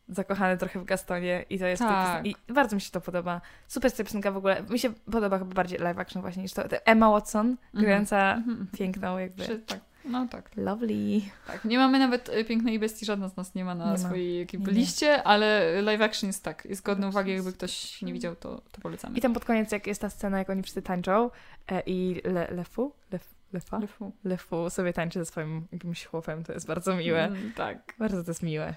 zakochany trochę w Gastonie i to jest Tak. I bardzo mi się to podoba. Super jest ta piosenka w ogóle. Mi się podoba chyba bardziej live action właśnie niż to. Emma Watson, grająca Mhm. piękną jakby. Przy- Tak. No tak. Lovely. Tak, nie mamy nawet e, Pięknej Bestii, żadna z nas nie ma na Nie swojej jakby liście, ale live action jest tak, jest godny uwagi, jakby ktoś nie widział, to, to polecamy. I tam pod koniec, jak jest ta scena, jak oni wszyscy tańczą e, i Le, Lefu, Lef, Lefa? Lefu. Lefu sobie tańczy ze swoim jakimś chłopem, to jest bardzo miłe. Mm, tak. Bardzo to jest miłe.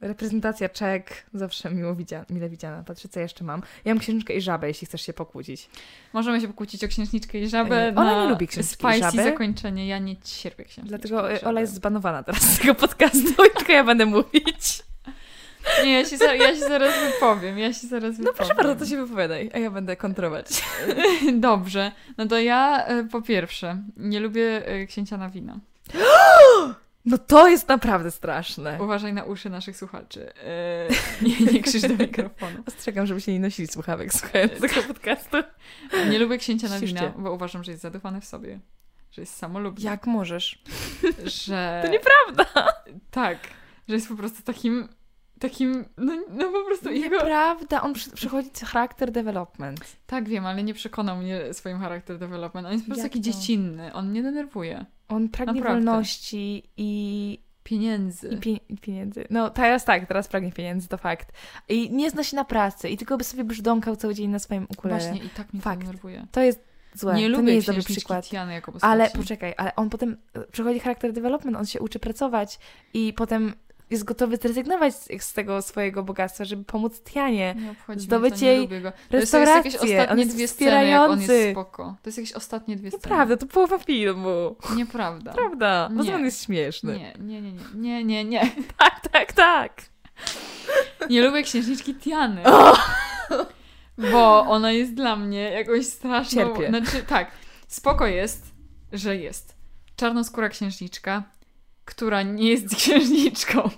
Reprezentacja Czech, zawsze miło widzia, mile widziana. Patrzę, co jeszcze mam. Ja mam księżniczkę i żabę, jeśli chcesz się pokłócić. Możemy się pokłócić o księżniczkę i żabę. Ona na nie lubi księżniczki i żaby. zakończenie. Ja nie cierpię księżniczki Dlatego i e. Ola jest zbanowana teraz z tego podcastu i tylko ja będę mówić. Nie, ja się, ja się zaraz wypowiem. Ja się zaraz No wypowiem. proszę bardzo, to się wypowiadaj, a ja będę kontrować. Dobrze. No to ja e, po pierwsze nie lubię e, księcia na wina. No to jest naprawdę straszne. Uważaj na uszy naszych słuchaczy. E, nie, nie krzycz do mikrofonu. Ostrzegam, żeby się nie nosili słuchawek słuchając tego podcastu. Nie lubię księcia na wina, bo uważam, że jest zadufany w sobie. Że jest samolubny. Jak możesz? Że... To nieprawda. Tak. Że jest po prostu takim... Takim... No, no po prostu jego... Nieprawda, on przy- przechodzi charakter development. Tak, wiem, ale nie przekonał mnie swoim charakter development. On jest po prostu Jak taki to? dziecinny. On mnie denerwuje. On pragnie Naprawdę. wolności i, Pieniędzy. i, pie, pieniędzy. No teraz tak, teraz pragnie pieniędzy, to fakt. I nie zna się na pracy i tylko by sobie brzdąkał cały dzień na swoim ukulele. Właśnie, i tak mnie Fakt. to denerwuje. To jest złe, Nie to lubię nie jest dobry przykład. Ale poczekaj, ale on potem e, przechodzi charakter development, on się uczy pracować i potem jest gotowy zrezygnować z, z tego swojego bogactwa, żeby pomóc Tianie. Nie zdobyć mnie to, nie jej go. To jest, jakieś restaurację, on ostatnie jest dwie sceny, jak on jest spoko. To jest jakieś ostatnie dwie sceny. Nieprawda, to połowa filmu. Nieprawda. Prawda, bo Nie. on jest śmieszny. Nie, nie, nie, nie, nie, nie, nie. Tak, tak, tak. Nie lubię księżniczki Tiany. O! Bo ona jest dla mnie jakąś straszną... Cierpię. Znaczy, tak, spoko jest, że jest czarnoskóra księżniczka, która nie jest księżniczką.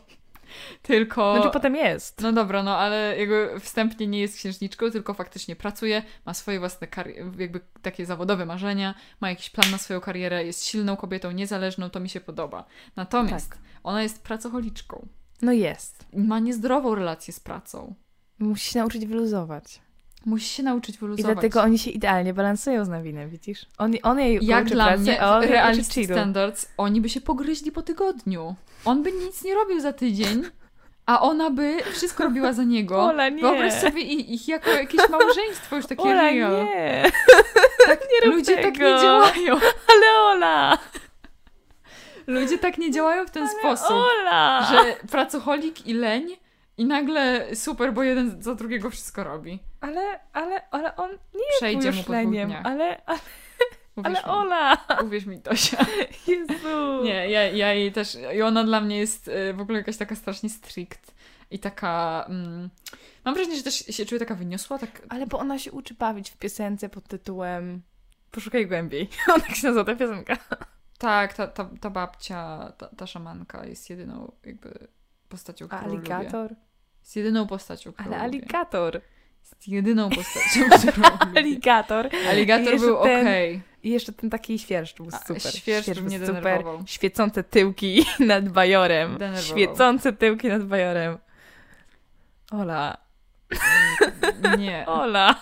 Tylko... Znaczy potem jest. No dobra, no ale jakby wstępnie nie jest księżniczką, tylko faktycznie pracuje, ma swoje własne kari- jakby takie zawodowe marzenia, ma jakiś plan na swoją karierę, jest silną kobietą, niezależną, to mi się podoba. Natomiast Tak. ona jest pracocholiczką. No jest. Ma niezdrową relację z pracą. Musi się nauczyć wyluzować. Musi się nauczyć I wyluzować. dlatego oni się idealnie balansują z Nawinem, widzisz? On, on jej Jak uczy dla pracy, mnie, a on chillu. Standards, oni by się pogryźli po tygodniu. On by nic nie robił za tydzień, a ona by wszystko robiła za niego. Ola, nie. Wyobraź sobie ich, ich jako jakieś małżeństwo już takie Ola, real. nie. Tak, nie ludzie tak nie tego. działają. Ale Ola! Ludzie tak nie działają w ten sposób, Ola! że pracocholik i leń i nagle super, bo jeden za drugiego wszystko robi. Ale, ale, ale on nie Przejdzie był mu już po dwóch leniem. dniach. Ale, ale, Uwierz ale mi. Ola! Uwierz mi, Tosia. Jezu! Nie, ja, ja jej też, i ona dla mnie jest y, w ogóle jakaś taka strasznie strict i taka, mm, mam wrażenie, że też się czuje taka wyniosła, tak, Ale bo ona się uczy bawić w piosence pod tytułem Poszukaj głębiej. Ona się nazywa ta piosenka. tak, ta, ta, ta babcia, ta, ta szamanka jest jedyną jakby postacią, A którą lubię. aligator? Jest jedyną postacią, którą Ale lubię. Jest jedyną postacią, którą. Aligator. Aligator był ten- okej. I jeszcze ten taki świerszcz był A, super. świerszcz był mnie super. denerwował. Świecące tyłki nad bajorem. Denerwował. Świecące tyłki nad bajorem. Ola. Nie. Ola.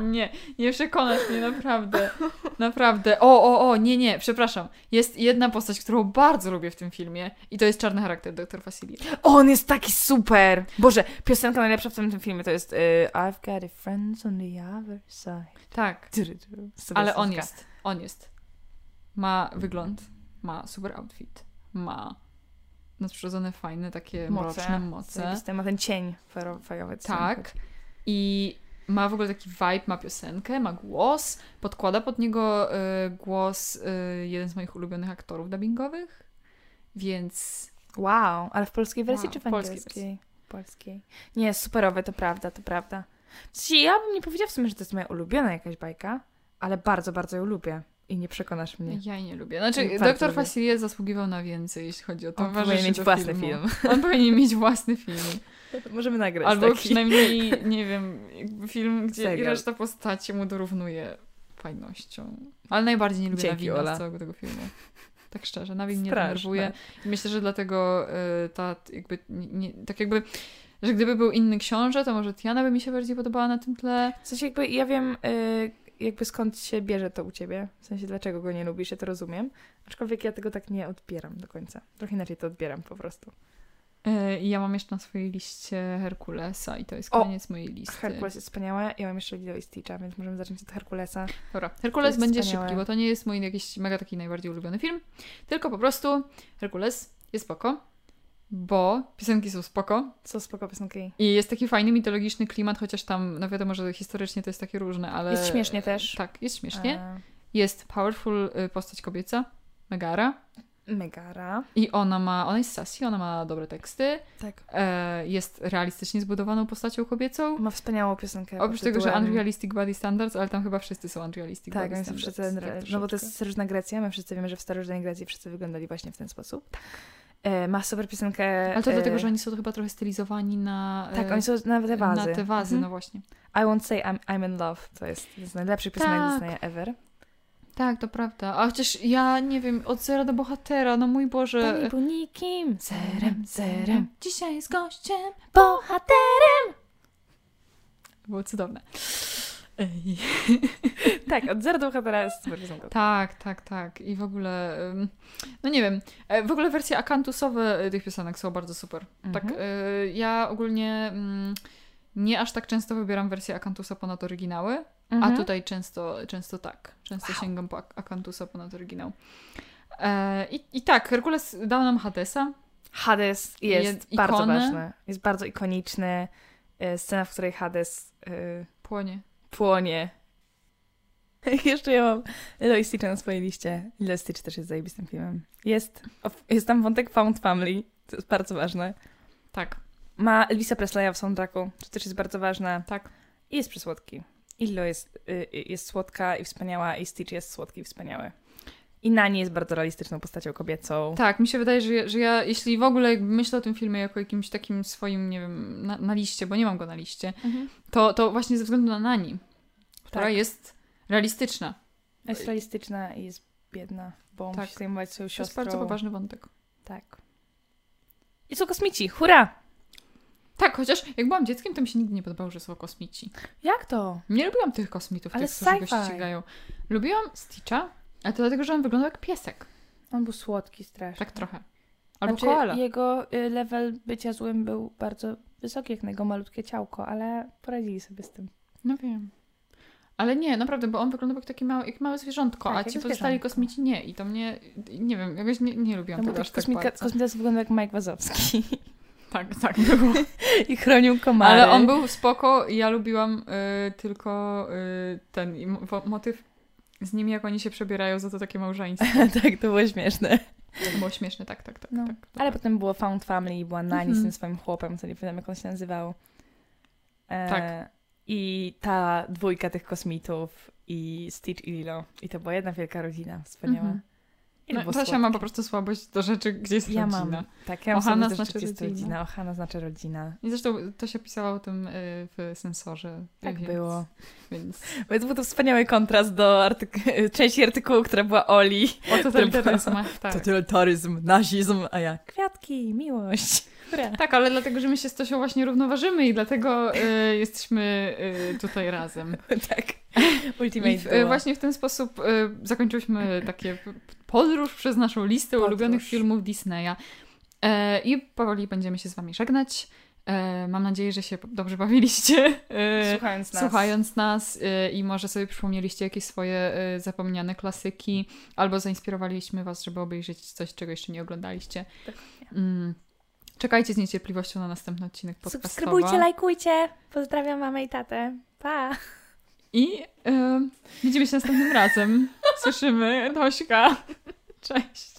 Nie, nie przekonasz mnie, naprawdę. Naprawdę. O, o, o, nie, nie, przepraszam. Jest jedna postać, którą bardzo lubię w tym filmie i to jest czarny charakter Dr. Facilier. On jest taki super! Boże, piosenka najlepsza w tym, tym filmie to jest y, I've got a friends on the other side. Tak, ale on jest, on jest. Ma wygląd, ma super outfit, ma nadprzyrodzone, fajne, takie mroczne moce. Zajebiste. Ma ten cień fajowy. Tak. I ma w ogóle taki vibe, ma piosenkę, ma głos, podkłada pod niego y, głos y, jeden z moich ulubionych aktorów dubbingowych, więc Wow, ale w polskiej wersji Wow, czy w w polskiej angielskiej? Polskiej. Nie, superowe, to prawda, to prawda. W sensie, ja bym nie powiedziała w sumie, że to jest moja ulubiona jakaś bajka, ale bardzo, bardzo ją lubię. I nie przekonasz mnie. ja nie lubię. Znaczy, bardzo doktor. Facilier zasługiwał na więcej, jeśli chodzi o On towarzyszy powinien mieć własny filmu. film. On powinien mieć własny film. Możemy nagrać Albo taki. przynajmniej, nie wiem, jakby film, gdzie i Serial. reszta postaci mu dorównuje fajnością. Ale najbardziej nie lubię Dzięki, Nawina Ola. z całego tego filmu. Tak szczerze, Nawin mnie Straszne. denerwuje. I myślę, że dlatego y, ta jakby, nie, nie, tak jakby, że gdyby był inny książę, to może Tiana by mi się bardziej podobała na tym tle. W sensie jakby ja wiem y, jakby skąd się bierze to u ciebie. W sensie dlaczego go nie lubisz, ja to rozumiem. Aczkolwiek ja tego tak nie odbieram do końca. Trochę inaczej to odbieram po prostu. I ja mam jeszcze na swojej liście Herkulesa i to jest O! koniec mojej listy. Herkules jest wspaniałe. Ja mam jeszcze Lilo i Stitcha, więc możemy zacząć od Herkulesa. Dobra, Herkules będzie wspaniałe. szybki, bo to nie jest mój jakiś mega taki najbardziej ulubiony film, tylko po prostu Herkules jest spoko, bo piosenki są spoko Co spoko piosenki. i jest taki fajny mitologiczny klimat, chociaż tam, no wiadomo, że historycznie to jest takie różne, ale... Jest śmiesznie też. Tak, jest śmiesznie. E, Jest powerful y, postać kobieca, Megara Megara. i ona ma, ona jest sassy, ona ma dobre teksty, Tak. e, jest realistycznie zbudowaną postacią kobiecą, Ma wspaniałą piosenkę. oprócz tego, że Unrealistic Body Standards, ale tam chyba wszyscy są Unrealistic Tak, Body są Standards. wszyscy, tak no bo to jest starożytna Grecja, my wszyscy wiemy, że w starożytnej Grecji wszyscy wyglądali właśnie w ten sposób. E, ma super piosenkę. Ale to e, dlatego, że oni są chyba trochę stylizowani na. Tak, e, oni są na te wazy. Na te wazy, Mhm. no właśnie. I won't say I'm, I'm in love. To jest z najlepszych piosenek Tak. Disneya ever. Tak, to prawda. A chociaż ja nie wiem, od zera do bohatera, no mój Boże. To nie był nikim. Zerem, zerem. Dzisiaj jest gościem. Bohaterem! Było cudowne. Ej. Tak, od zera do bohatera jest super piosenka. Tak, tak, tak. I w ogóle, no nie wiem, e, w ogóle wersje akantusowe tych piosenek są bardzo super. Tak, Mhm. e, ja ogólnie mm, nie aż tak często wybieram wersję akantusa ponad oryginały, Mhm. a tutaj często, często tak. Często Wow. sięgam po ak- akantusa ponad oryginał. E, i, I tak, Herkules dał nam Hadesa. Hades jest Jest bardzo ikony. ważny. Jest bardzo ikoniczny. E, Scena, w której Hades e, Płonie. Płonie. Jeszcze ja mam i Stitcha na swojej liście. I Stitch też jest zajebistym filmem. Jest, jest tam wątek Found Family, to jest bardzo ważne. Tak, Ma Elvisa Presleya w soundtracku, to też jest bardzo ważne. tak. I jest przysłodki. I Lilo jest, y, y, jest słodka i wspaniała, i Stitch jest słodki i wspaniały. I Nani jest bardzo realistyczną postacią kobiecą. Tak, mi się wydaje, że, że ja, jeśli w ogóle myślę o tym filmie jako jakimś takim swoim, nie wiem, na, na liście, bo nie mam go na liście, Mhm. to, to właśnie ze względu na Nani, która Tak. jest realistyczna. Jest realistyczna i jest biedna, bo Tak. musi zajmować swoją To jest siostrą. bardzo poważny wątek. Tak. I są kosmici, hurra! Tak, chociaż jak byłam dzieckiem, to mi się nigdy nie podobało, że są kosmici. Jak to? Nie lubiłam tych kosmitów, Ale tych, którzy go ścigają. Lubiłam Stitcha, ale to dlatego, że on wyglądał jak piesek. On był słodki strasznie. Tak trochę. Albo znaczy, koala. jego y, level bycia złym był bardzo wysoki, jak na jego malutkie ciałko, ale poradzili sobie z tym. No wiem. Ale nie, naprawdę, bo on wyglądał jak takie małe, jak małe zwierzątko, Tak, a ci pozostali kosmici nie. I to mnie, nie wiem, jakoś nie, nie lubiłam No tego aż tak kosmika, bardzo. kosmita wyglądał jak Mike Wazowski Tak, tak było. i chronił komary. Ale on był spoko i ja lubiłam y, tylko y, ten i mo- motyw z nimi, jak oni się przebierają za to takie małżeństwo. tak, to było śmieszne. To było śmieszne, tak, tak, tak. No. tak, Ale potem było Found Family i była Nani z Mhm. tym swoim chłopem, co nie pamiętam jak on się nazywał. E, Tak. I ta dwójka tych kosmitów i Stitch i Lilo. I to była jedna wielka rodzina, wspaniała. Mhm. To No, słodkie. ma po prostu słabość do rzeczy, gdzie jest Ja rodzina. mam. Tak, ja mam Ohana znaczy rodzina. rodzina. Ohana znaczy rodzina. I zresztą Tosia pisała o tym y, w sensorze. Tak więc, było. Więc Więc był to wspaniały kontrast do artyku- części artykułu, która była Oli. o totalitaryzmach, tak. Totalitaryzm, nazizm, a ja kwiatki, miłość. Hurra. Tak, ale dlatego, że my się z Tosią właśnie równoważymy i dlatego y, jesteśmy y, tutaj razem. tak. Ultimate I w, y, właśnie w ten sposób y, zakończyliśmy takie podróż przez naszą listę Podróż. ulubionych filmów Disneya. E, I powoli będziemy się z wami żegnać. E, mam nadzieję, że się dobrze bawiliście. E, Słuchając nas. Słuchając nas i może sobie przypomnieliście jakieś swoje zapomniane klasyki, albo zainspirowaliśmy Was, żeby obejrzeć coś, czego jeszcze nie oglądaliście. Dokładnie. Czekajcie z niecierpliwością na następny odcinek podcastowy. Subskrybujcie, lajkujcie. Pozdrawiam mamę i tatę. Pa! I y, widzimy się następnym razem. Słyszymy. Tośka. Cześć.